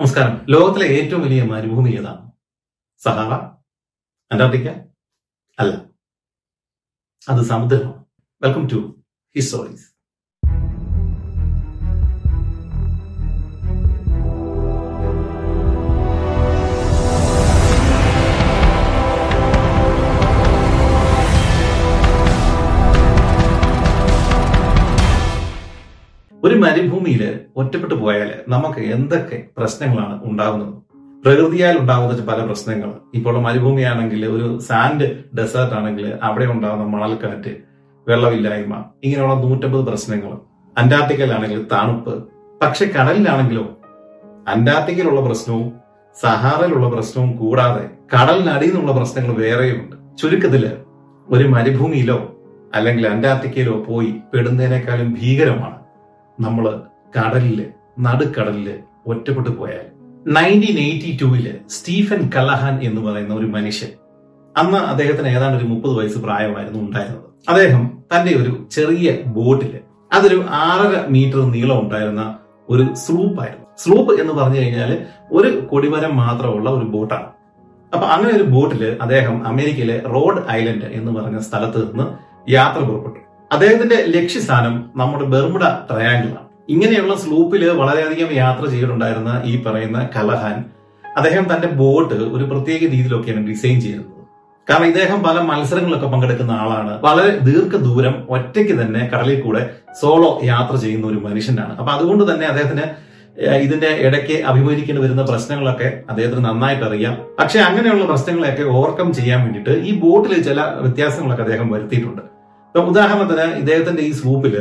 നമസ്കാരം. ലോകത്തിലെ ഏറ്റവും വലിയ മരുഭൂമി ഏതാണ് സഹാറ? അന്റാർട്ടിക്ക? അല്ല. അത് സമുദ്രമാണ്. വെൽക്കം ടു ഹിസ്റ്റോറീസ് ഒരു മരുഭൂമിയിൽ ഒറ്റപ്പെട്ടു പോയാൽ നമുക്ക് എന്തൊക്കെ പ്രശ്നങ്ങളാണ് ഉണ്ടാകുന്നത് പ്രകൃതിയാൽ ഉണ്ടാകുന്ന പല പ്രശ്നങ്ങൾ ഇപ്പോൾ മരുഭൂമിയാണെങ്കിൽ ഒരു സാൻഡ് ഡെസേർട്ട് ആണെങ്കിൽ അവിടെ ഉണ്ടാകുന്ന മണൽക്കാറ്റ് വെള്ളമില്ലായ്മ ഇങ്ങനെയുള്ള നൂറ്റമ്പത് പ്രശ്നങ്ങൾ അന്റാർട്ടിക്കയിലാണെങ്കിൽ തണുപ്പ്. പക്ഷെ കടലിലാണെങ്കിലോ? അന്റാർട്ടിക്കയിലുള്ള പ്രശ്നവും സഹാറയിലുള്ള പ്രശ്നവും കൂടാതെ കടലിനടിയിൽ നിന്നുള്ള പ്രശ്നങ്ങൾ വേറെയുണ്ട്. ചുരുക്കത്തിൽ ഒരു മരുഭൂമിയിലോ അല്ലെങ്കിൽ അന്റാർട്ടിക്കയിലോ പോയി പെടുന്നതിനേക്കാളും ഭീകരമാണ് നമ്മൾ കടലിൽ നടുക്കടലിൽ ഒറ്റപ്പെട്ടു പോയാൽ. നയന്റീൻ എയ്റ്റി ടൂവിൽ സ്റ്റീഫൻ കലഹാൻ എന്ന് പറയുന്ന ഒരു മനുഷ്യൻ. അന്ന് അദ്ദേഹത്തിന് ഏതാണ്ട് ഒരു മുപ്പത് വയസ്സ് പ്രായമായിരുന്നു ഉണ്ടായിരുന്നത്. അദ്ദേഹം തന്റെ ഒരു ചെറിയ ബോട്ടിൽ അതൊരു ആറര മീറ്റർ നീളം ഉണ്ടായിരുന്ന ഒരു സ്ലൂപ്പ് ആയിരുന്നു സ്ലൂപ്പ് എന്ന് പറഞ്ഞു കഴിഞ്ഞാൽ ഒരു കൊടിമരം മാത്രമുള്ള ഒരു ബോട്ടാണ്. അപ്പൊ അങ്ങനെ ഒരു ബോട്ടിൽ അദ്ദേഹം അമേരിക്കയിലെ റോഡ് ഐലൻഡ് എന്ന് പറഞ്ഞ സ്ഥലത്ത് നിന്ന് യാത്ര പുറപ്പെട്ടു. അദ്ദേഹത്തിന്റെ ലക്ഷ്യസ്ഥാനം നമ്മുടെ ബെർമുഡ ട്രയാംഗിൾ ആണ് ഇങ്ങനെയുള്ള സ്ലൂപ്പിൽ വളരെയധികം യാത്ര ചെയ്തിട്ടുണ്ടായിരുന്ന ഈ പറയുന്ന കലഹാൻ അദ്ദേഹം തന്റെ ബോട്ട് ഒരു പ്രത്യേക രീതിയിലൊക്കെയാണ് ഡിസൈൻ ചെയ്തിരുന്നത് കാരണം ഇദ്ദേഹം പല മത്സരങ്ങളൊക്കെ പങ്കെടുക്കുന്ന ആളാണ്. വളരെ ദീർഘദൂരം ഒറ്റയ്ക്ക് തന്നെ കടലിൽ കൂടെ സോളോ യാത്ര ചെയ്യുന്ന ഒരു മനുഷ്യനാണ്. അപ്പൊ അതുകൊണ്ട് തന്നെ അദ്ദേഹത്തിന് ഇതിന്റെ ഇടയ്ക്ക് അഭിമുഖീകരിക്കേണ്ടി വരുന്ന പ്രശ്നങ്ങളൊക്കെ അദ്ദേഹത്തിന് നന്നായിട്ട് അറിയാം. പക്ഷെ അങ്ങനെയുള്ള പ്രശ്നങ്ങളെയൊക്കെ ഓവർകം ചെയ്യാൻ വേണ്ടിയിട്ട് ഈ ബോട്ടിൽ ചില വ്യത്യാസങ്ങളൊക്കെ അദ്ദേഹം വരുത്തിയിട്ടുണ്ട്. ഇപ്പൊ ഉദാഹരണത്തിന് ഇദ്ദേഹത്തിന്റെ ഈ സ്ലൂപ്പിൽ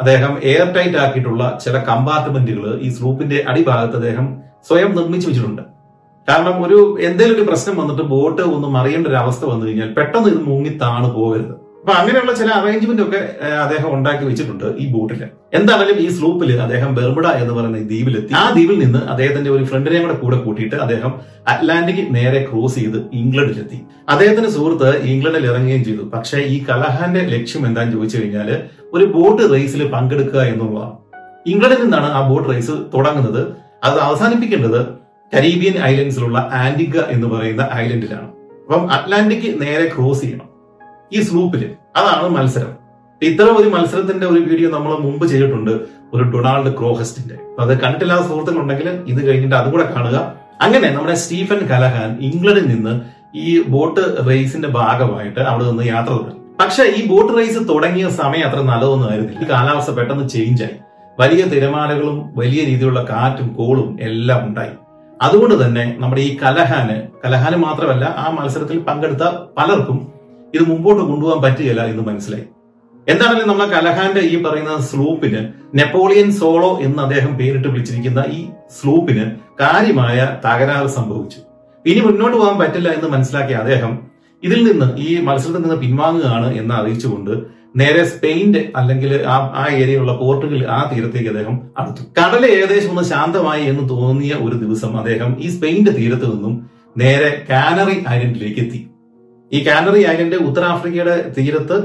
അദ്ദേഹം എയർ ടൈറ്റ് ആക്കിയിട്ടുള്ള ചില കമ്പാർട്ട്മെന്റുകൾ ഈ സ്ലൂപ്പിന്റെ അടിഭാഗത്ത് അദ്ദേഹം സ്വയം നിർമ്മിച്ചു വെച്ചിട്ടുണ്ട്. കാരണം ഒരു എന്തെങ്കിലും ഒരു പ്രശ്നം വന്നിട്ട് ബോട്ട് ഒന്ന് മറിയേണ്ട ഒരു അവസ്ഥ വന്നു കഴിഞ്ഞാൽ പെട്ടെന്ന് ഇത് മുങ്ങി താണ് പോകരുത്. അപ്പൊ അങ്ങനെയുള്ള ചില അറേഞ്ച്മെന്റ് ഒക്കെ അദ്ദേഹം ഉണ്ടാക്കി വെച്ചിട്ടുണ്ട് ഈ ബോട്ടിൽ എന്താണെങ്കിലും ഈ സ്ലൂപ്പിൽ അദ്ദേഹം ബെർമുഡ എന്ന് പറയുന്ന ദ്വീപിലെത്തി. ആ ദ്വീപിൽ നിന്ന് അദ്ദേഹത്തിന്റെ ഒരു ഫ്രണ്ടിനെയും കൂടെ കൂടെ കൂട്ടിയിട്ട് അദ്ദേഹം അറ്റ്ലാന്റിക് നേരെ ക്രോസ് ചെയ്ത് ഇംഗ്ലണ്ടിലെത്തി. അദ്ദേഹത്തിന്റെ സുഹൃത്ത് ഇംഗ്ലണ്ടിൽ ഇറങ്ങുകയും ചെയ്തു. പക്ഷേ ഈ കലഹാന്റെ ലക്ഷ്യം എന്താണെന്ന് ചോദിച്ചു കഴിഞ്ഞാൽ ഒരു ബോട്ട് റേസിൽ പങ്കെടുക്കുക എന്നുള്ളതാണ് ഇംഗ്ലണ്ടിൽ നിന്നാണ് ആ ബോട്ട് റേസ് തുടങ്ങുന്നത്. അത് അവസാനിപ്പിക്കേണ്ടത് കരീബിയൻ ഐലൻഡ്സിലുള്ള ആന്റിഗ എന്ന് പറയുന്ന ഐലൻഡിലാണ്. അപ്പം അറ്റ്ലാന്റിക് നേരെ ക്രോസ് ചെയ്യണം. ഈ സ്ലൂപ്പിൽ അതാണ് മത്സരം. ഇത്തരം ഒരു മത്സരത്തിന്റെ ഒരു വീഡിയോ നമ്മൾ മുമ്പ് ചെയ്തിട്ടുണ്ട്. ഒരു ഡൊണാൾഡ് ക്രോഹസ്റ്റിന്റെ. അത് കണ്ടിട്ടില്ലാത്ത സുഹൃത്തുക്കളുണ്ടെങ്കിൽ ഇത് കഴിഞ്ഞിട്ട് അതും കൂടെ കാണുക. അങ്ങനെ നമ്മുടെ സ്റ്റീഫൻ കലഹാൻ ഇംഗ്ലണ്ടിൽ നിന്ന് ഈ ബോട്ട് റേസിന്റെ ഭാഗമായിട്ട് അവിടെ നിന്ന് യാത്ര തുടങ്ങി. പക്ഷെ ഈ ബോട്ട് റേസ് തുടങ്ങിയ സമയം അത്ര നല്ലതൊന്നും ആയിരുന്നില്ല. കാലാവസ്ഥ പെട്ടെന്ന് ചേഞ്ച് ആയി. വലിയ തിരമാലകളും വലിയ രീതിയിലുള്ള കാറ്റും കോളും എല്ലാം ഉണ്ടായി. അതുകൊണ്ട് തന്നെ നമ്മുടെ ഈ കലഹാന് കലഹാന് മാത്രമല്ല ആ മത്സരത്തിൽ പങ്കെടുത്ത പലർക്കും ഇത് മുമ്പോട്ട് കൊണ്ടുപോകാൻ പറ്റുകയില്ല എന്ന് മനസ്സിലായി. എന്താണെങ്കിലും നമ്മളെ കലഹാന്റെ ഈ പറയുന്ന സ്ലൂപ്പിന് നെപ്പോളിയൻ സോളോ എന്ന് അദ്ദേഹം പേരിട്ട് വിളിച്ചിരിക്കുന്ന ഈ സ്ലൂപ്പിന് കാര്യമായ തകരാറ് സംഭവിച്ചു. ഇനി മുന്നോട്ട് പോകാൻ പറ്റില്ല എന്ന് മനസ്സിലാക്കിയ അദ്ദേഹം ഇതിൽ നിന്ന് ഈ മത്സരത്തിൽ നിന്ന് പിൻവാങ്ങുകയാണ് എന്ന് അറിയിച്ചുകൊണ്ട് നേരെ സ്പെയിന്റെ അല്ലെങ്കിൽ ആ ആ ഏരിയയിലുള്ള പോർട്ടുഗൽ ആ തീരത്തേക്ക് അദ്ദേഹം അടുത്തു. കടൽ ഏകദേശം ഒന്ന് ശാന്തമായി എന്ന് തോന്നിയ ഒരു ദിവസം അദ്ദേഹം ഈ സ്പെയിന്റെ തീരത്ത് നിന്നും നേരെ കാനറി ഐലൻഡിലേക്ക് എത്തി. ഈ കാലറി ഐലൻഡ് ഉത്തരാഫ്രിക്കയുടെ തീരത്ത്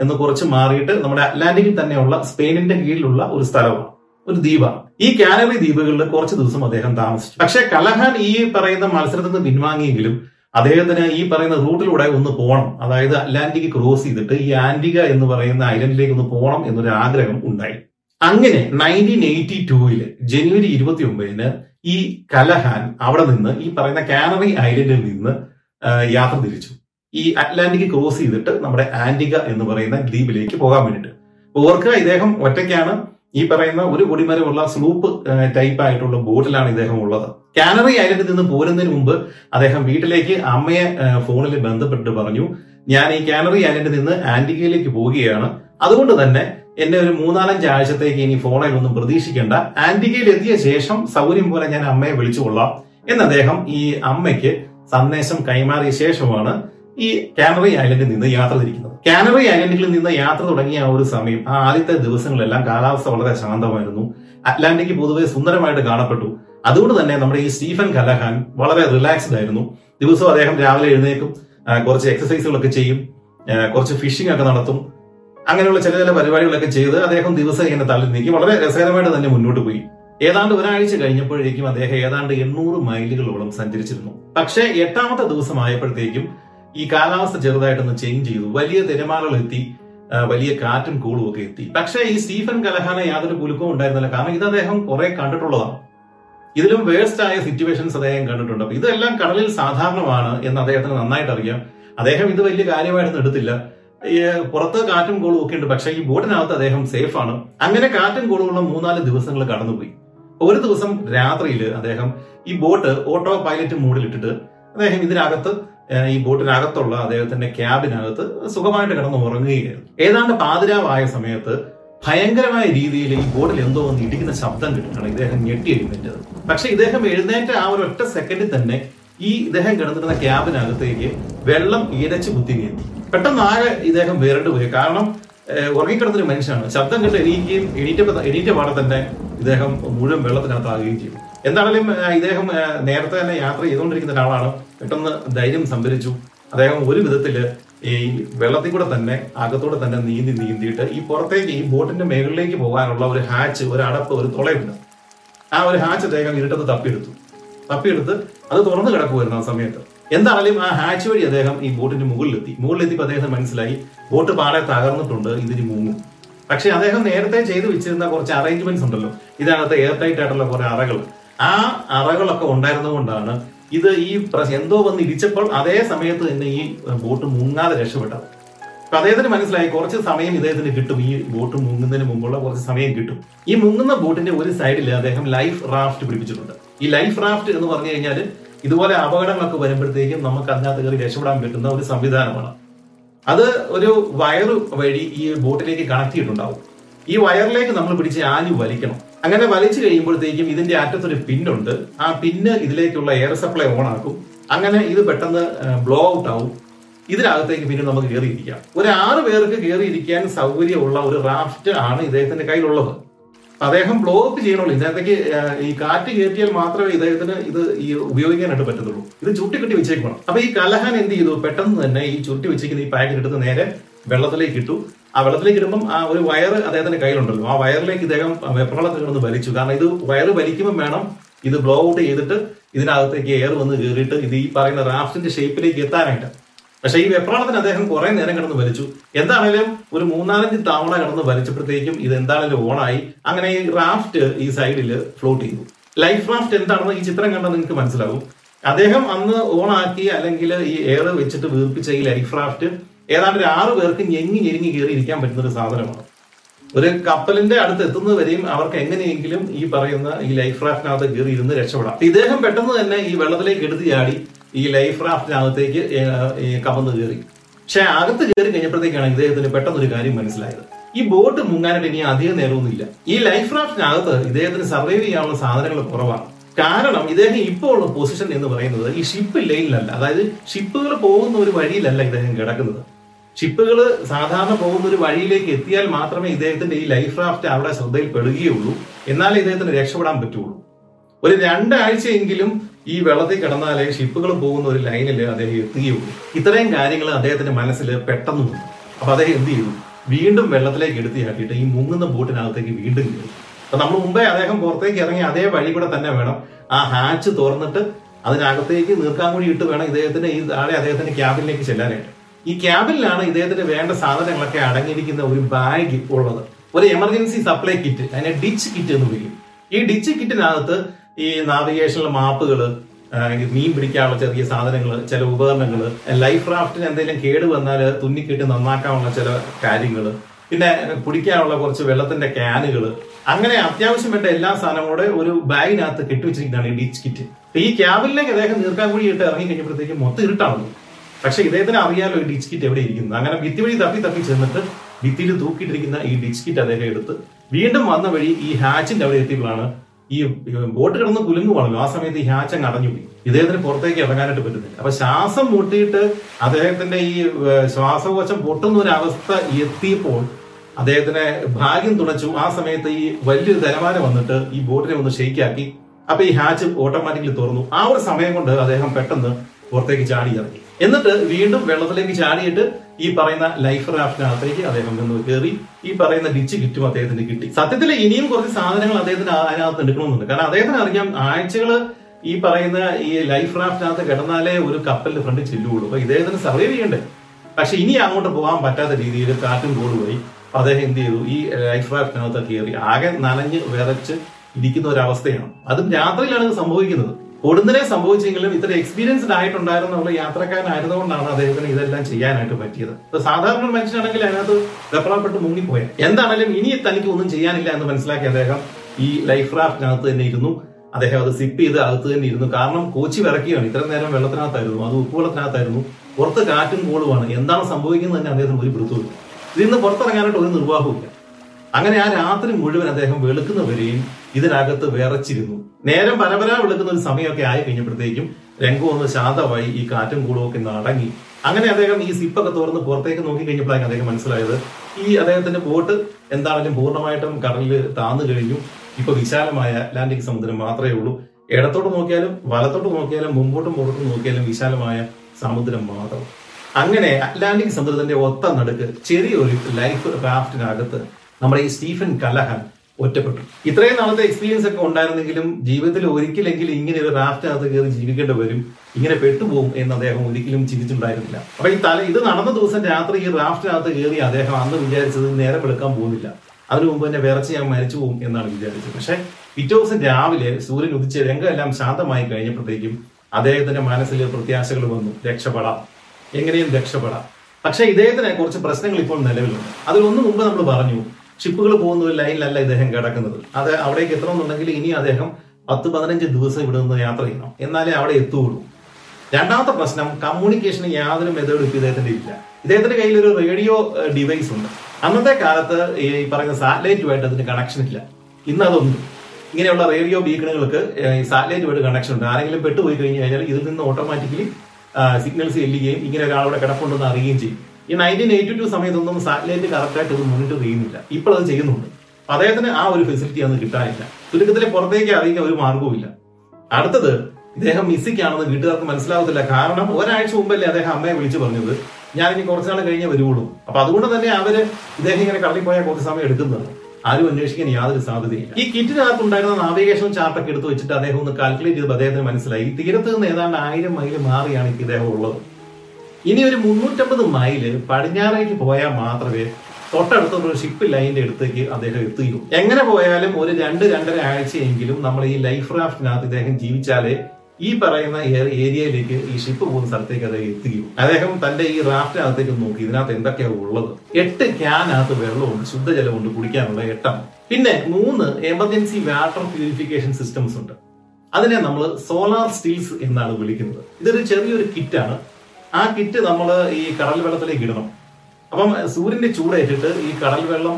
എന്ന് കുറച്ച് മാറിയിട്ട് നമ്മുടെ അറ്റ്ലാന്റിക്കിൽ തന്നെയുള്ള സ്പെയിനിന്റെ കീഴിലുള്ള ഒരു സ്ഥലമാണ് ഒരു ദ്വീപാണ്. ഈ കാനറി ദ്വീപുകളിൽ കുറച്ച് ദിവസം അദ്ദേഹം താമസിച്ചു. പക്ഷെ കലഹാൻ ഈ പറയുന്ന മത്സരത്തിൽ നിന്ന് പിൻവാങ്ങിയെങ്കിലും അദ്ദേഹത്തിന് ഈ പറയുന്ന റൂട്ടിലൂടെ ഒന്ന് പോകണം. അതായത് അറ്റ്ലാന്റിക് ക്രോസ് ചെയ്തിട്ട് ഈ ആന്റിക എന്ന് പറയുന്ന ഐലൻഡിലേക്ക് ഒന്ന് പോകണം എന്നൊരു ആഗ്രഹം ഉണ്ടായി. അങ്ങനെ നയന്റീൻ എയ്റ്റി ടൂവിൽ ജനുവരി ഇരുപത്തി ഒമ്പതിന് ഈ കലഹാൻ അവിടെ നിന്ന് ഈ പറയുന്ന കാനറി ഐലൻഡിൽ നിന്ന് യാത്ര തിരിച്ചു. ഈ അറ്റ്ലാന്റിക് ക്രോസ് ചെയ്തിട്ട് നമ്മുടെ ആന്റിക എന്ന് പറയുന്ന ദ്വീപിലേക്ക് പോകാൻ വേണ്ടിയിട്ട്. ഓർക്കുക ഇദ്ദേഹം ഒറ്റയ്ക്കാണ് ഈ പറയുന്ന ഒരു കൊടിമരമുള്ള സ്ലൂപ്പ് ടൈപ്പ് ആയിട്ടുള്ള ബോട്ടിലാണ് ഇദ്ദേഹം ഉള്ളത്. കാനറി ഐലൻഡിൽ നിന്ന് പോരുന്നതിന് മുമ്പ് അദ്ദേഹം വീട്ടിലേക്ക് അമ്മയെ ഫോണിൽ ബന്ധപ്പെട്ടിട്ട് പറഞ്ഞു ഞാൻ ഈ കാനറി ഐലൻഡിൽ നിന്ന് ആന്റിഗയിലേക്ക് പോവുകയാണ്. അതുകൊണ്ട് തന്നെ എന്നെ ഒരു മൂന്നാലഞ്ച് ആഴ്ചത്തേക്ക് ഇനി ഫോണിൽ ഒന്നും പ്രതീക്ഷിക്കേണ്ട. ആന്റിഗയിൽ എത്തിയ ശേഷം സൗകര്യം പോലെ ഞാൻ അമ്മയെ വിളിച്ചുകൊള്ളാം എന്ന് അദ്ദേഹം ഈ അമ്മയ്ക്ക് സന്ദേശം കൈമാറിയ ശേഷമാണ് ഈ കാനറി ഐലൻഡിൽ നിന്ന് യാത്ര തിരിക്കുന്നത്. കാനറി ഐലൻഡിൽ നിന്ന് യാത്ര തുടങ്ങിയ ആ ഒരു സമയം ആ ആദ്യത്തെ ദിവസങ്ങളെല്ലാം കാലാവസ്ഥ വളരെ ശാന്തമായിരുന്നു. അറ്റ്ലാന്റിക് പൊതുവെ സുന്ദരമായിട്ട് കാണപ്പെട്ടു. അതുകൊണ്ട് തന്നെ നമ്മുടെ ഈ സ്റ്റീഫൻ കലഹാൻ വളരെ റിലാക്സ്ഡ് ആയിരുന്നു. ദിവസവും അദ്ദേഹം രാവിലെ എഴുന്നേക്കും കുറച്ച് എക്സസൈസുകളൊക്കെ ചെയ്യും കുറച്ച് ഫിഷിംഗ് ഒക്കെ നടത്തും. അങ്ങനെയുള്ള ചില ചില പരിപാടികളൊക്കെ ചെയ്ത് അദ്ദേഹം ദിവസം ഇങ്ങനെ തള്ളി നീക്കി വളരെ രസകരമായിട്ട് തന്നെ മുന്നോട്ട് പോയി. ഏതാണ്ട് ഒരാഴ്ച കഴിഞ്ഞപ്പോഴേക്കും അദ്ദേഹം ഏതാണ്ട് എണ്ണൂറ് മൈലുകളോളം സഞ്ചരിച്ചിരുന്നു. പക്ഷേ എട്ടാമത്തെ ദിവസമായപ്പോഴത്തേക്കും ഈ കാലാവസ്ഥ ചെറുതായിട്ടൊന്ന് ചേഞ്ച് ചെയ്തു. വലിയ തിരമാലകൾ എത്തി വലിയ കാറ്റും കൂളും ഒക്കെ എത്തി. പക്ഷേ ഈ സ്റ്റീഫൻ കലഹാന യാതൊരു കുലുക്കവും ഉണ്ടായിരുന്നില്ല. കാരണം ഇത് അദ്ദേഹം കുറെ കണ്ടിട്ടുള്ളതാണ്. ഇതിലും വേസ്റ്റ് ആയ സിറ്റുവേഷൻസ് അദ്ദേഹം കണ്ടിട്ടുണ്ട്. അപ്പൊ ഇതെല്ലാം കടലിൽ സാധാരണമാണ് എന്ന് അദ്ദേഹത്തിന് നന്നായിട്ട് അറിയാം. അദ്ദേഹം ഇത് വലിയ കാര്യമായിട്ടൊന്നും എടുത്തില്ല. പുറത്ത് കാറ്റും കോളും ഒക്കെ ഉണ്ട്. പക്ഷേ ഈ ബോട്ടിനകത്ത് അദ്ദേഹം സേഫ് ആണ്. അങ്ങനെ കാറ്റും കോളുമുള്ള മൂന്നാൽ ദിവസങ്ങൾ കടന്നുപോയി. ഒരു ദിവസം രാത്രിയിൽ അദ്ദേഹം ഈ ബോട്ട് ഓട്ടോ പൈലറ്റ് മൂഡിലിട്ടിട്ട് അദ്ദേഹം ഇതിനകത്ത് ഈ ബോട്ടിനകത്തുള്ള അദ്ദേഹത്തിന്റെ ക്യാബിനകത്ത് സുഖമായിട്ട് കിടന്ന് ഉറങ്ങുകയായിരുന്നു. ഏതാണ്ട് പാതിരാവായ സമയത്ത് ഭയങ്കരമായ രീതിയിൽ ഈ ബോട്ടിൽ എന്തോ ഒന്ന് ഇടിക്കുന്ന ശബ്ദം കിട്ടുകയാണ് ഇദ്ദേഹം ഞെട്ടി എഴുന്നേറ്റത് പക്ഷെ ഇദ്ദേഹം എഴുന്നേറ്റ ആ ഒരു ഒറ്റ സെക്കൻഡിൽ തന്നെ ഈ ഇദ്ദേഹം കിടന്നിരുന്ന ക്യാബിനകത്തേക്ക് വെള്ളം ഇരച്ച് കുത്തി പെട്ടെന്ന് ആകെ ഇദ്ദേഹം വേറിട്ട് പോയി കാരണം ഉറങ്ങിക്കിടന്നൊരു മനുഷ്യനാണ്. ശബ്ദം കേട്ട് എണീക്കുകയും എണീറ്റ എണീറ്റ പാടെ തന്നെ ഇദ്ദേഹം മുഴുവൻ വെള്ളത്തിനകത്താകുകയും എന്താണെങ്കിലും ഇദ്ദേഹം നേരത്തെ തന്നെ യാത്ര ചെയ്തുകൊണ്ടിരിക്കുന്ന ഒരാളാണ്. പെട്ടെന്ന് ധൈര്യം സംഭരിച്ചു. അദ്ദേഹം ഒരു വിധത്തിൽ ഈ വെള്ളത്തിൽ കൂടെ തന്നെ അകത്തൂടെ തന്നെ നീന്തി നീന്തിയിട്ട് ഈ പുറത്തേക്ക് ഈ ബോട്ടിന്റെ മേളിലേക്ക് പോകാനുള്ള ഒരു ഹാച്ച് ഒരു അടപ്പ് ഒരു തുളയുണ്ട്. ആ ഒരു ഹാച്ച് അദ്ദേഹം ഇരുട്ടത്ത് തപ്പിയെടുത്തു. തപ്പിയെടുത്ത് അത് തുറന്നു കിടക്കുമായിരുന്നു ആ സമയത്ത്. എന്താണെങ്കിലും ആ ഹാച്ച് വഴി അദ്ദേഹം ഈ ബോട്ടിന്റെ മുകളിലെത്തി. മുകളിലെത്തിയപ്പോൾ അദ്ദേഹം മനസ്സിലായി ബോട്ട് പാടെ തകർന്നിട്ടുണ്ട് ഇതിന് മുങ്ങും. പക്ഷെ അദ്ദേഹം നേരത്തെ ചെയ്തു വെച്ചിരുന്ന കുറച്ച് അറേഞ്ച്മെന്റ്സ് ഉണ്ടല്ലോ. ഇതിനകത്ത് എയർ ടൈറ്റ് ആയിട്ടുള്ള കുറെ അറകൾ ആ അറകളൊക്കെ ഉണ്ടായിരുന്നുകൊണ്ടാണ് ഇത് ഈ എന്തോ വന്ന് ഇടിച്ചപ്പോൾ അതേ സമയത്ത് തന്നെ ഈ ബോട്ട് മുങ്ങാതെ രക്ഷപ്പെട്ടത്. അപ്പൊ അദ്ദേഹത്തിന് മനസ്സിലായി കുറച്ച് സമയം ഇദ്ദേഹത്തിന് കിട്ടും. ഈ ബോട്ട് മുങ്ങുന്നതിന് മുമ്പുള്ള കുറച്ച് സമയം കിട്ടും. ഈ മുങ്ങുന്ന ബോട്ടിന്റെ ഒരു സൈഡിൽ അദ്ദേഹം ലൈഫ് റാഫ്റ്റ് പിടിപ്പിച്ചിട്ടുണ്ട്. ഈ ലൈഫ് റാഫ്റ്റ് എന്ന് പറഞ്ഞു കഴിഞ്ഞാൽ ഇതുപോലെ അപകടങ്ങളൊക്കെ വരുമ്പോഴത്തേക്കും നമുക്ക് അതിനകത്ത് കയറി രക്ഷപ്പെടാൻ പറ്റുന്ന ഒരു സംവിധാനമാണ്. അത് ഒരു വയറ് വഴി ഈ ബോട്ടിലേക്ക് കണക്ട് ചെയ്തിട്ടുണ്ടാവും. ഈ വയറിലേക്ക് നമ്മൾ പിടിച്ച് ആഞ്ഞു വലിക്കണം. അങ്ങനെ വലിച്ചു കഴിയുമ്പോഴത്തേക്കും ഇതിന്റെ അറ്റത്തൊരു പിന്നുണ്ട്. ആ പിന്ന് ഇതിലേക്കുള്ള എയർ സപ്ലൈ ഓൺ ആക്കും. അങ്ങനെ ഇത് പെട്ടെന്ന് ബ്ലോ ഔട്ട് ആവും. ഇതിനകത്തേക്ക് പിന്നെ നമുക്ക് കയറിയിരിക്കാം. ഒരു ആറ് പേർക്ക് കയറിയിരിക്കാൻ സൗകര്യമുള്ള ഒരു റാഫ്റ്റ് ആണ് ഇദ്ദേഹത്തിന്റെ കയ്യിലുള്ളത്. അദ്ദേഹം ബ്ലോ അപ്പ് ചെയ്യണമല്ലോ ഇതിനകത്തേക്ക് ഈ കാറ്റ് കയറ്റിയാൽ മാത്രമേ ഇദ്ദേഹത്തിന് ഇത് ഈ ഉപയോഗിക്കാനായിട്ട് പറ്റത്തുള്ളൂ. ഇത് ചുട്ടിക്കെട്ടി വെച്ചേക്കണം അപ്പൊ ഈ കലഹൻ എന്ത് ചെയ്തു? പെട്ടെന്ന് തന്നെ ഈ ചുരുട്ടി വെച്ചിരിക്കുന്ന ഈ പാക്കറ്റ് എടുത്ത് നേരെ വെള്ളത്തിലേക്ക് ഇട്ടു. ആ വെള്ളത്തിലേക്ക് ഇടുമ്പം ആ ഒരു വയർ അദ്ദേഹത്തിന്റെ കയ്യിലുണ്ടല്ലോ. ആ വയറിലേക്ക് ഇദ്ദേഹം വെപ്രളത്തിൽ കിടന്ന് വലിച്ചു. കാരണം ഇത് വയർ വലിക്കുമ്പോൾ വേണം ഇത് ബ്ലോ ഔട്ട് ചെയ്തിട്ട് ഇതിനകത്തേക്ക് എയർ വന്ന് കയറിയിട്ട് ഇത് ഈ പറയുന്ന റാഫ്റ്റിന്റെ ഷേപ്പിലേക്ക് എത്താനായിട്ട്. പക്ഷെ ഈ വെപ്രാളത്തിന് അദ്ദേഹം കുറെ നേരം കിടന്ന് വലിച്ചു. എന്താണേലും ഒരു മൂന്നാലഞ്ച് തവണ കിടന്ന് വലിച്ചപ്പോഴത്തേക്കും ഇത് എന്താണേലും ഓണായി അങ്ങനെ ഈ റാഫ്റ്റ് ഈ സൈഡിൽ ഫ്ലോട്ട് ചെയ്തു. ലൈഫ് റാഫ്റ്റ് എന്താണെന്ന് ഈ ചിത്രം കണ്ടാൽ നിങ്ങൾക്ക് മനസ്സിലാവും. അദ്ദേഹം അന്ന് ഓണാക്കി അല്ലെങ്കിൽ ഈ എയർ വെച്ചിട്ട് വീർപ്പിച്ച ഈ ലൈഫ് റാഫ്റ്റ് ഏതാണ്ട് ഒരു ആറ് പേർക്ക് ഞെങ്ങി ഞെരുങ്ങി കയറിയിരിക്കാൻ പറ്റുന്ന ഒരു സാധനമാണ്. ഒരു കപ്പലിന്റെ അടുത്ത് എത്തുന്നത് വരെയും അവർക്ക് എങ്ങനെയെങ്കിലും ഈ പറയുന്ന ഈ ലൈഫ് റാഫ്റ്റിനകത്ത് കയറി ഇരുന്ന് രക്ഷപ്പെടാം. ഇദ്ദേഹം പെട്ടെന്ന് തന്നെ ഈ വെള്ളത്തിലേക്ക് എടുത്തു ചാടി ഈ ലൈഫ് റാഫ്റ്റിനകത്തേക്ക് കവന്ന് കയറി. പക്ഷെ അകത്ത് കയറി കഴിഞ്ഞപ്പോഴത്തേക്കാണ് ഇദ്ദേഹത്തിന് പെട്ടെന്ന് ഒരു കാര്യം മനസ്സിലായത്. ഈ ബോട്ട് മുങ്ങാനായിട്ട് ഇനി അധികം നേരമൊന്നുമില്ല. ഈ ലൈഫ് റാഫ്റ്റിനകത്ത് ഇദ്ദേഹത്തിന് സർവൈവ് ചെയ്യാനുള്ള സാധനങ്ങൾ കുറവാണ്. കാരണം ഇദ്ദേഹം ഇപ്പോൾ ഉള്ള പൊസിഷൻ എന്ന് പറയുന്നത് ഈ ഷിപ്പ് ലൈനിലല്ല അതായത് ഷിപ്പുകൾ പോകുന്ന ഒരു വഴിയിലല്ല ഇദ്ദേഹം കിടക്കുന്നത്. ഷിപ്പുകൾ സാധാരണ പോകുന്ന ഒരു വഴിയിലേക്ക് എത്തിയാൽ മാത്രമേ ഇദ്ദേഹത്തിന്റെ ഈ ലൈഫ് റാഫ്റ്റ് അവിടെ ശ്രദ്ധയിൽപ്പെടുകയുള്ളൂ. എന്നാലേ ഇദ്ദേഹത്തിന് രക്ഷപ്പെടാൻ പറ്റുള്ളൂ. ഒരു രണ്ടാഴ്ചയെങ്കിലും ഈ വെള്ളത്തിൽ കിടന്നാലേ ഷിപ്പുകൾ പോകുന്ന ഒരു ലൈനിൽ അദ്ദേഹം എത്തുകയുള്ളൂ. ഇത്രയും കാര്യങ്ങൾ അദ്ദേഹത്തിന്റെ മനസ്സിൽ പെട്ടെന്ന് വന്നു. അപ്പൊ അദ്ദേഹം എന്ത് ചെയ്തു? വീണ്ടും വെള്ളത്തിലേക്ക് എടുത്തിയാക്കിയിട്ട് ഈ മുങ്ങുന്ന ബോട്ടിനകത്തേക്ക് വീണ്ടും കയറി. അപ്പൊ നമ്മൾ മുമ്പേ അദ്ദേഹം പുറത്തേക്ക് ഇറങ്ങി അതേ വഴി കൂടെ തന്നെ വേണം ആ ഹാച്ച് തുറന്നിട്ട് അതിനകത്തേക്ക് നീർക്കാൻ കൂടി ഇട്ട് വേണം ഇദ്ദേഹത്തിന് ഈ താഴെ അദ്ദേഹത്തിന്റെ ക്യാബിനിലേക്ക് ചെല്ലാനായിട്ട്. ഈ ക്യാബിനിലാണ് ഇദ്ദേഹത്തിന് വേണ്ട സാധനങ്ങളൊക്കെ അടങ്ങിയിരിക്കുന്ന ഒരു ബാഗ് ഉള്ളത്. ഒരു എമർജൻസി സപ്ലൈ കിറ്റ് അതിനെ ഡിച്ച് കിറ്റ് എന്ന് വിളിക്കും. ഈ ഡിച്ച് കിറ്റിനകത്ത് ഈ നാവിഗേഷണൽ മാപ്പുകൾ മീൻ പിടിക്കാനുള്ള ചെറിയ സാധനങ്ങൾ ചില ഉപകരണങ്ങൾ ലൈഫ് റാഫ്റ്റിന് എന്തെങ്കിലും കേട് വന്നാൽ തുന്നിക്കിട്ട് നന്നാക്കാനുള്ള ചില കാര്യങ്ങൾ പിന്നെ കുടിക്കാനുള്ള കുറച്ച് വെള്ളത്തിന്റെ ക്യാനുകൾ അങ്ങനെ അത്യാവശ്യം വേണ്ട എല്ലാ സാധനങ്ങളുടെ ഒരു ബാഗിനകത്ത് കെട്ടിവെച്ചിരിക്കുന്നതാണ് ഈ ഡിച്ച് കിറ്റ് ഈ ക്യാബിനിലേക്ക് അദ്ദേഹം നീർക്കാൻ കൂടി ഇട്ട് ഇറങ്ങി മൊത്തം ഇരുട്ടാണല്ലോ പക്ഷെ ഇദ്ദേഹത്തിന് അറിയാലോ ഈ ഡിച്ച് കിറ്റ് എവിടെ ഇരിക്കുന്നത് അങ്ങനെ ഭിത്തി വഴി തപ്പി തപ്പി ചെന്നിട്ട് ഭിത്തിയിൽ തൂക്കിയിട്ടിരിക്കുന്ന ഈ ഡിച്ച് കിറ്റ് അദ്ദേഹം എടുത്ത് വീണ്ടും വന്ന വഴി ഈ ഹാച്ചിന്റെ അവിടെ എത്തിയപ്പോഴാണ് ഈ ബോട്ട് കിടന്ന് കുലുങ്ങുവാണല്ലോ. ആ സമയത്ത് ഈ ഹാച്ച് അങ്ങ് അടഞ്ഞു പോയി ഇദ്ദേഹത്തിന് പുറത്തേക്ക് ഇറങ്ങാനായിട്ട് പറ്റുന്നില്ല. അപ്പൊ ശ്വാസം മുട്ടിയിട്ട് അദ്ദേഹത്തിന്റെ ഈ ശ്വാസകോശം പൊട്ടുന്ന ഒരു അവസ്ഥ എത്തിയപ്പോൾ അദ്ദേഹത്തിന് ഭാഗ്യം തുണച്ചു. ആ സമയത്ത് ഈ വലിയൊരു തിരമാല വന്നിട്ട് ഈ ബോട്ടിനെ ഒന്ന് ഷെയ്ക്കാക്കി. അപ്പൊ ഈ ഹാച്ച് ഓട്ടോമാറ്റിക്കലി തുറന്നു. ആ ഒരു സമയം കൊണ്ട് അദ്ദേഹം പെട്ടെന്ന് പുറത്തേക്ക് ചാടി ഇറങ്ങി. എന്നിട്ട് വീണ്ടും വെള്ളത്തിലേക്ക് ചാടിയിട്ട് ഈ പറയുന്ന ലൈഫ് റാഫ്റ്റിനകത്തേക്ക് അദ്ദേഹം നിന്ന് കയറി ഈ പറയുന്ന ഡിച്ച് കിറ്റും അദ്ദേഹത്തിന് കിട്ടി. സത്യത്തിൽ ഇനിയും കുറച്ച് സാധനങ്ങൾ അദ്ദേഹത്തിന് അതിനകത്ത് എടുക്കണമെന്നുണ്ട്. കാരണം അദ്ദേഹത്തിന് അറിയാം ആഴ്ചകൾ ഈ പറയുന്ന ഈ ലൈഫ് റാഫ്റ്റിനകത്ത് കിടന്നാലേ ഒരു കപ്പലിന്റെ ഫ്രണ്ട് ചെല്ലുകയുള്ളൂ. അപ്പൊ ഇദ്ദേഹത്തിന് സർവൈവ് ചെയ്യണ്ടേ? പക്ഷെ ഇനി അങ്ങോട്ട് പോകാൻ പറ്റാത്ത രീതിയിൽ കാറ്റും പോയി അദ്ദേഹം എന്ത് ചെയ്തു? ഈ ലൈഫ് റാഫ്റ്റിനകത്ത് കയറി. ആകെ നനഞ്ഞ് വിറച്ച് ഇരിക്കുന്ന ഒരു അവസ്ഥയാണ് അതും രാത്രിയിലാണ് സംഭവിക്കുന്നത്. കൊടുന്നനെ സംഭവിച്ചെങ്കിലും ഇത്ര എക്സ്പീരിയൻസ്ഡ് ആയിട്ടുണ്ടായിരുന്നുള്ള യാത്രക്കാരനായിരുന്നുകൊണ്ടാണ് അദ്ദേഹത്തിന് ഇതെല്ലാം ചെയ്യാനായിട്ട് പറ്റിയത്. ഇപ്പൊ സാധാരണ മനുഷ്യനാണെങ്കിൽ അതിനകത്ത് വെപ്രാപ്പെട്ട് മുങ്ങിപ്പോയ എന്താണെങ്കിലും ഇനി തനിക്ക് ഒന്നും ചെയ്യാനില്ല എന്ന് മനസ്സിലാക്കി അദ്ദേഹം ഈ ലൈഫ് റാഫ്റ്റിനകത്ത് തന്നെ ഇരുന്നു. അദ്ദേഹം അത് സിപ്പ് ചെയ്ത് അകത്ത് തന്നെ ഇരുന്നു. കാരണം കോച്ചി വിറക്കുകയാണ് ഇത്ര നേരം വെള്ളത്തിനകത്തായിരുന്നു. അത് ഉപ്പുവെള്ളത്തിനകത്തായിരുന്നു. പുറത്ത് കാറ്റും കോളുമാണ്. എന്താണ് സംഭവിക്കുന്നത് തന്നെ അദ്ദേഹത്തിന് ഒരു പിടുത്തവും ഇതിന്ന് പുറത്തിറങ്ങാനായിട്ട് ഒരു നിർവാഹവുമില്ല. അങ്ങനെ ആ രാത്രി മുഴുവൻ അദ്ദേഹം വെളുക്കുന്നവരെയും ഇതിനകത്ത് വിറച്ചിരുന്നു. നേരം പരമ്പര വെളുക്കുന്ന ഒരു സമയമൊക്കെ ആയി കഴിഞ്ഞപ്പോഴത്തേക്കും രംഗം ഒന്ന് ശാന്തമായി ഈ കാറ്റും കൂളും ഒക്കെ ഒന്ന് അങ്ങനെ അദ്ദേഹം ഈ സിപ്പൊക്കെ തുറന്ന് പുറത്തേക്ക് നോക്കി കഴിഞ്ഞപ്പോഴാണ് അദ്ദേഹം മനസ്സിലായത്. ഈ അദ്ദേഹത്തിന്റെ ബോട്ട് എന്താണെങ്കിലും പൂർണമായിട്ടും കടലിൽ താന്നു കഴിഞ്ഞു. ഇപ്പൊ വിശാലമായ അറ്റ്ലാന്റിക് സമുദ്രം മാത്രമേ ഉള്ളൂ. ഇടത്തോട്ട് നോക്കിയാലും വലത്തോട്ട് നോക്കിയാലും മുമ്പോട്ടും പുറത്തും നോക്കിയാലും വിശാലമായ സമുദ്രം മാത്രം. അങ്ങനെ അറ്റ്ലാന്റിക് സമുദ്രത്തിന്റെ ഒത്ത നടുക്ക് ചെറിയൊരു ലൈഫ് റാഫ്റ്റിനകത്ത് നമ്മുടെ ഈ സ്റ്റീഫൻ കലഹൻ ഒറ്റപ്പെട്ടു. ഇത്രയും നാളത്തെ എക്സ്പീരിയൻസ് ഒക്കെ ഉണ്ടായിരുന്നെങ്കിലും ജീവിതത്തിൽ ഒരിക്കലെങ്കിലും ഇങ്ങനെ ഒരു റാഫ്റ്റിനകത്ത് കയറി ജീവിക്കേണ്ടി വരും ഇങ്ങനെ പെട്ടുപോകും എന്ന് അദ്ദേഹം ഒരിക്കലും ചിന്തിച്ചിട്ടുണ്ടായിരുന്നില്ല. അപ്പൊ ഈ തല ഇത് നടന്ന ദിവസം രാത്രി ഈ റാഫ്റ്റിനകത്ത് കയറി അദ്ദേഹം അന്ന് വിചാരിച്ചത് നേരെ വെളുക്കാൻ പോകുന്നില്ല. അതിനു മുമ്പ് തന്നെ വിറച്ച് ഞാൻ മരിച്ചു പോകും എന്നാണ് വിചാരിച്ചത്. പക്ഷെ പിറ്റേ ദിവസം രാവിലെ സൂര്യൻ ഉദിച്ച് രംഗമെല്ലാം ശാന്തമായി കഴിഞ്ഞപ്പോഴത്തേക്കും അദ്ദേഹത്തിന്റെ മനസ്സിൽ പ്രത്യാശകൾ വന്നു. രക്ഷപ്പെടാം. എങ്ങനെയും രക്ഷപ്പെടാം. പക്ഷെ ഇദ്ദേഹത്തിന് കുറച്ച് പ്രശ്നങ്ങൾ ഇപ്പോൾ നിലവിലുണ്ട്. അതിലൊന്നു മുമ്പ് നമ്മൾ പറഞ്ഞു ഷിപ്പുകൾ പോകുന്ന ഒരു ലൈനിലല്ല ഇദ്ദേഹം കിടക്കുന്നത്. അത് അവിടേക്ക് എത്തണമെന്നുണ്ടെങ്കിൽ ഇനി അദ്ദേഹം പത്ത് പതിനഞ്ച് ദിവസം ഇവിടെ നിന്ന് യാത്ര ചെയ്യണം. എന്നാലേ അവിടെ എത്തുകയുള്ളൂ. രണ്ടാമത്തെ പ്രശ്നം കമ്മ്യൂണിക്കേഷന് യാതൊരു മെത്തേഡും ഇപ്പൊ ഇദ്ദേഹത്തിന്റെ ഇല്ല. ഇദ്ദേഹത്തിന്റെ കയ്യിൽ ഒരു റേഡിയോ ഡിവൈസ് ഉണ്ട്. അന്നത്തെ കാലത്ത് ഈ പറയുന്ന സാറ്റലൈറ്റുമായിട്ട് അതിന് കണക്ഷൻ ഇല്ല. ഇന്ന് അതൊന്നും ഇങ്ങനെയുള്ള റേഡിയോ ബീക്കണുകൾക്ക് സാറ്റലൈറ്റുമായിട്ട് കണക്ഷൻ ഉണ്ട്. ആരെങ്കിലും പെട്ടുപോയി കഴിഞ്ഞു കഴിഞ്ഞാൽ ഇതിൽ നിന്ന് ഓട്ടോമാറ്റിക്കലി സിഗ്നൽസ് ചെല്ലുകയും ഇങ്ങനെ ഒരാളുടെ കിടപ്പുണ്ടെന്ന് അറിയുകയും ചെയ്യും. ഈ നയന്റീൻ എയ്റ്റി ടു സമയത്തൊന്നും സാറ്റലൈറ്റ് കറക്റ്റായിട്ട് ഇത് മോണിറ്റർ ചെയ്യുന്നില്ല. ഇപ്പോൾ അത് ചെയ്യുന്നുണ്ട്. അദ്ദേഹത്തിന് ആ ഒരു ഫെസിലിറ്റി അന്ന് കിട്ടാനില്ല. ചുരുക്കത്തിലെ പുറത്തേക്ക് അറിയിക്കാൻ ഒരു മാർഗവുമില്ല അടുത്തത് ഇദ്ദേഹം മിസ്സിക്കാണെന്ന് വീട്ടുകാർക്ക് മനസ്സിലാവത്തില്ല. കാരണം ഒരാഴ്ച മുമ്പല്ലേ അദ്ദേഹം അമ്മയെ വിളിച്ചു പറഞ്ഞത്. ഞാൻ ഇനി കുറച്ച് നാൾ കഴിഞ്ഞേ വരുവുള്ളൂ. അപ്പൊ അതുകൊണ്ട് തന്നെ അവർ ഇദ്ദേഹം ഇങ്ങനെ കടലിൽ പോയാൽ കുറച്ച് സമയം എടുക്കുന്നത്. ആരും അന്വേഷിക്കാൻ യാതൊരു സാധ്യതയില്ല. ഈ കിറ്റിനകത്ത് ഉണ്ടായിരുന്ന നാവിഗേഷൻ ചാർട്ടൊക്കെ എടുത്ത് വെച്ചിട്ട് അദ്ദേഹം ഒന്ന് കാൽക്കുലേറ്റ് ചെയ്ത് അദ്ദേഹത്തിന് മനസ്സിലായി. തീരത്ത് നിന്ന് ഏതാണ്ട് ആയിരം മൈൽ മാറിയാണ് ഇദ്ദേഹം ഉള്ളത്. ഇനി ഒരു മുന്നൂറ്റമ്പത് മൈൽ പടിഞ്ഞാറേക്ക് പോയാൽ മാത്രമേ തൊട്ടടുത്തുള്ള ഷിപ്പ് ലൈനിന്റെ അടുത്തേക്ക് അദ്ദേഹം എത്തുകയുള്ളൂ. എങ്ങനെ പോയാലും ഒരു രണ്ട് രണ്ടര ആഴ്ചയെങ്കിലും നമ്മൾ ഈ ലൈഫ് റാഫ്റ്റിനകത്ത് ഇദ്ദേഹം ജീവിച്ചാലേ ഈ പറയുന്ന ഏരിയയിലേക്ക് ഈ ഷിപ്പ് പോകുന്ന സ്ഥലത്തേക്ക് അദ്ദേഹം എത്തുകയും അദ്ദേഹം തന്റെ ഈ റാഫ്റ്റിനകത്തേക്ക് നോക്കി. ഇതിനകത്ത് എന്തൊക്കെയാണ് ഉള്ളത്? എട്ട് ക്യാനകത്ത് വെള്ളമുണ്ട്. ശുദ്ധജലമുണ്ട് കുടിക്കാനുള്ള എട്ടെണ്ണം പിന്നെ മൂന്ന് എമർജൻസി വാട്ടർ പ്യൂരിഫിക്കേഷൻ സിസ്റ്റംസ് ഉണ്ട്. അതിനെ നമ്മൾ സോളാർ സ്റ്റീൽസ് എന്നാണ് വിളിക്കുന്നത്. ഇതൊരു ചെറിയൊരു കിറ്റാണ് ആ കിറ്റ് നമ്മൾ ഈ കടൽ വെള്ളത്തിലേക്ക് ഇടണം. അപ്പം സൂര്യന്റെ ചൂടേറ്റിട്ട് ഈ കടൽ വെള്ളം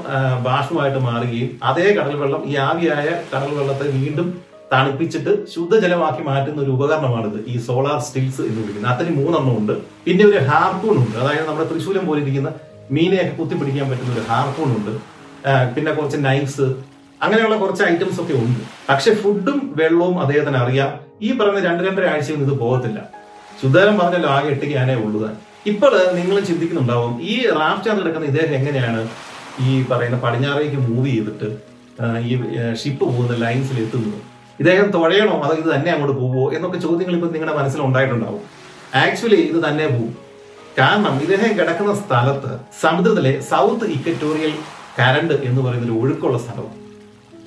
ബാഷ്പമായിട്ട് മാറുകയും അതേ കടൽ വെള്ളം ഈ ആവിയായ കടൽ വെള്ളത്തെ വീണ്ടും തണുപ്പിച്ചിട്ട് ശുദ്ധജലമാക്കി മാറ്റുന്ന ഒരു ഉപകരണമാണിത്. ഈ സോളാർ സ്റ്റിൽസ് എന്ന് വിളിക്കുന്നത്. അതിന് മൂന്നെണ്ണം ഉണ്ട്. പിന്നെ ഒരു ഹാർപ്പൂൺ ഉണ്ട്. അതായത് നമ്മുടെ തൃശൂലം പോലെ ഇരിക്കുന്ന മീനെയൊക്കെ കുത്തിപ്പിടിക്കാൻ പറ്റുന്ന ഒരു ഹാർപ്പൂൺ ഉണ്ട്. പിന്നെ കുറച്ച് നൈഫ്സ് അങ്ങനെയുള്ള കുറച്ച് ഐറ്റംസ് ഒക്കെ ഉണ്ട്. പക്ഷെ ഫുഡും വെള്ളവും അദ്ദേഹത്തിന് അറിയാം. ഈ പറഞ്ഞ രണ്ട് രണ്ടര ആഴ്ചയൊന്നും ഇത് പോകത്തില്ല. ശുദ്ധജലം പറഞ്ഞല്ലോ ആകെ എട്ട് ക്യാനേ ഉള്ളൂ ഇപ്പോൾ നിങ്ങൾ ചിന്തിക്കുന്നുണ്ടാവും ഈ റാഫ്റ്റ് കിടക്കുന്ന ഇദ്ദേഹം എങ്ങനെയാണ് ഈ പറയുന്ന പടിഞ്ഞാറേക്ക് മൂവ് ചെയ്തിട്ട് ഈ ഷിപ്പ് പോകുന്ന ലൈൻസിൽ എത്തുന്നത്? ഇദ്ദേഹം തുഴയണോ? അതോ ഇത് തന്നെ അങ്ങോട്ട് പോവോ എന്നൊക്കെ ചോദ്യങ്ങൾ ഇപ്പം നിങ്ങളുടെ മനസ്സിൽ ഉണ്ടായിട്ടുണ്ടാവും ആക്ച്വലി ഇത് തന്നെ പോവും. കാരണം ഇദ്ദേഹം കിടക്കുന്ന സ്ഥലത്ത് സമുദ്രത്തിലെ സൗത്ത് ഇക്വറ്റോറിയൽ കരണ്ട് എന്ന് പറയുന്ന ഒരു ഒഴുക്കുള്ള സ്ഥലവും.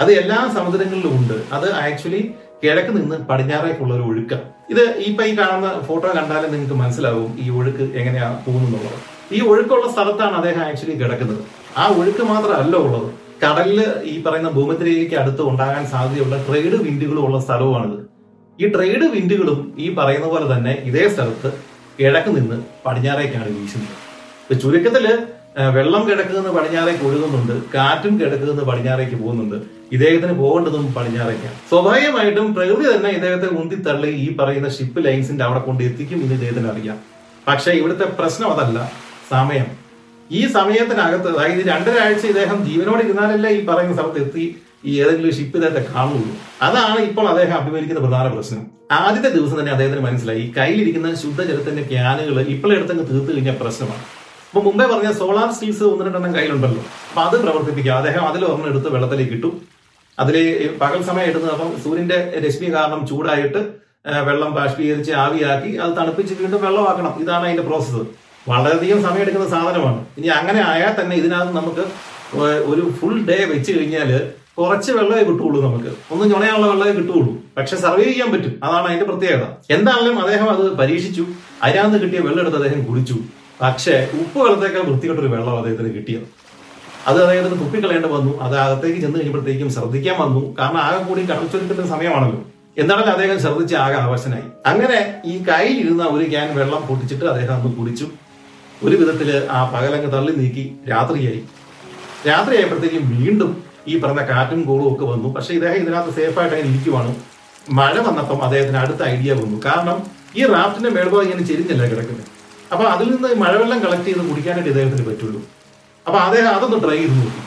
അത് എല്ലാ സമുദ്രങ്ങളിലും ഉണ്ട്. അത് ആക്ച്വലി കിഴക്ക് നിന്ന് പടിഞ്ഞാറേക്കുള്ള ഒരു ഒഴുക്ക് ഇത് ഈ ഈ കാണുന്ന ഫോട്ടോ കണ്ടാലും നിങ്ങൾക്ക് മനസ്സിലാവും ഈ ഒഴുക്ക് എങ്ങനെയാ പോകുന്നുള്ളത്. ഈ ഒഴുക്കുള്ള സ്ഥലത്താണ് അദ്ദേഹം ആക്ച്വലി കിടക്കുന്നത്. ആ ഒഴുക്ക് മാത്രമല്ല ഉള്ളത്. കടലിൽ ഈ പറയുന്ന ഭൂമിത്രിയിലേക്ക് അടുത്ത് ഉണ്ടാകാൻ സാധ്യതയുള്ള ട്രേഡ് വിൻഡുകളും ഉള്ള സ്ഥലവുമാണിത്. ഈ ട്രേഡ് വിൻഡുകളും ഈ പറയുന്ന പോലെ തന്നെ ഇതേ സ്ഥലത്ത് കിഴക്ക് നിന്ന് പടിഞ്ഞാറേക്കാണ് വീശുന്നത്. ചുരുക്കത്തിൽ വെള്ളം കിടക്കുന്നത് പടിഞ്ഞാറേക്ക് ഒഴുകുന്നുണ്ട് കാറ്റും കിടക്കുന്നത് പടിഞ്ഞാറേക്ക് പോകുന്നുണ്ട്. ഇദ്ദേഹത്തിന് പോകേണ്ടതും പടിഞ്ഞാറേക്കാണ്. സ്വാഭാവികമായിട്ടും പ്രകൃതി തന്നെ ഇദ്ദേഹത്തെ ഉന്തിത്തള്ളി ഈ പറയുന്ന ഷിപ്പ് ലൈൻസിന്റെ അവിടെ കൊണ്ട് എത്തിക്കും എന്ന് ഇദ്ദേഹത്തിന് അറിയാം. പക്ഷേ ഇവിടുത്തെ പ്രശ്നം അതല്ല. സമയം. ഈ സമയത്തിനകത്ത് അതായത് രണ്ടരാഴ്ച ഇദ്ദേഹം ജീവനോട് ഇരുന്നാലല്ലേ ഈ പറയുന്ന സ്ഥലത്ത് എത്തി ഈ ഏതെങ്കിലും ഷിപ്പ് ഇദ്ദേഹത്തെ കാണുള്ളൂ. അതാണ് ഇപ്പോൾ അദ്ദേഹം അഭിമുഖീകരിക്കുന്ന പ്രധാന പ്രശ്നം. ആദ്യത്തെ ദിവസം തന്നെ അദ്ദേഹത്തിന് മനസ്സിലായി. കയ്യിലിരിക്കുന്ന ശുദ്ധജലത്തിന്റെ ക്യാനുകൾ ഇപ്പോഴെടുത്തങ്ങ് തീർത്തു കഴിഞ്ഞ പ്രശ്നമാണ്. അപ്പൊ മുമ്പേ പറഞ്ഞ സോളാർ സ്റ്റീൽസ് ഒന്ന് രണ്ടെണ്ണം കയ്യിലുണ്ടല്ലോ. അപ്പൊ അത് പ്രവർത്തിപ്പിക്കുക. അദ്ദേഹം അതിൽ ഒരെണ്ണം എടുത്ത് വെള്ളത്തിലേക്ക് ഇട്ടു. അതിൽ പകൽ സമയം എടുത്ത് അപ്പം സൂര്യന്റെ രശ്മി കാരണം ചൂടായിട്ട് വെള്ളം ബാഷ്പീകരിച്ച് ആവിയാക്കി അത് തണുപ്പിച്ച് വീണ്ടും വെള്ളമാക്കണം. ഇതാണ് അതിന്റെ പ്രോസസ്സ്. വളരെയധികം സമയം എടുക്കുന്ന സാധനമാണ്. ഇനി അങ്ങനെ ആയാൽ തന്നെ ഇതിനകത്ത് നമുക്ക് ഒരു ഫുൾ ഡേ വെച്ച് കഴിഞ്ഞാൽ കുറച്ച് വെള്ളമേ കിട്ടുള്ളൂ നമുക്ക്. ഒന്നും ചുണയാനുള്ള വെള്ളമേ കിട്ടുള്ളൂ പക്ഷെ സർവൈവ് ചെയ്യാൻ പറ്റും. അതാണ് അതിന്റെ പ്രത്യേകത. എന്താണെങ്കിലും അദ്ദേഹം അത് പരീക്ഷിച്ചു. അതിനകത്ത് കിട്ടിയ വെള്ളം എടുത്ത് അദ്ദേഹം കുടിച്ചു. പക്ഷേ ഉപ്പ് വെള്ളത്തേക്കാൾ വൃത്തികെട്ടൊരു വെള്ളം അദ്ദേഹത്തിന് കിട്ടിയത്. അത് അദ്ദേഹത്തിന് തുപ്പിക്കളയേണ്ടി വന്നു. അത് അകത്തേക്ക് ചെന്ന് കഴിഞ്ഞപ്പോഴത്തേക്കും ശ്രദ്ധിക്കാൻ വന്നു. കാരണം ആകെ കൂടി കടച്ചൊരുക്കുന്ന സമയമാണല്ലോ. എന്താണെങ്കിലും അദ്ദേഹം ശ്രദ്ധിച്ച് ആകെ ആവശ്യനായി. അങ്ങനെ ഈ കയ്യിലിരുന്ന ഒരു ക്യാൻ വെള്ളം പൊട്ടിച്ചിട്ട് അദ്ദേഹം അന്ന് കുടിച്ചു. ഒരു വിധത്തിൽ ആ പകലങ്ങ് തള്ളി നീക്കി രാത്രിയായി. രാത്രിയായപ്പോഴത്തേക്കും വീണ്ടും ഈ പറഞ്ഞ കാറ്റും കോളും ഒക്കെ വന്നു. പക്ഷെ ഇദ്ദേഹം ഇതിനകത്ത് സേഫായിട്ട് അങ്ങനെ ഇരിക്കുവാണ്. മഴ വന്നപ്പം അദ്ദേഹത്തിന് അടുത്ത ഐഡിയ വന്നു. കാരണം ഈ റാഫ്റ്റിന്റെ മേൽഭാഗം ഇങ്ങനെ ചെരിഞ്ഞല്ല കിടക്കുന്നത്? അപ്പൊ അതിൽ നിന്ന് മഴവെള്ളം കളക്ട് ചെയ്ത് കുടിക്കാനായിട്ട് ഇദ്ദേഹത്തിന് പറ്റുള്ളൂ. അപ്പൊ അദ്ദേഹം അതൊന്ന് ട്രൈ ചെയ്ത് നോക്കി.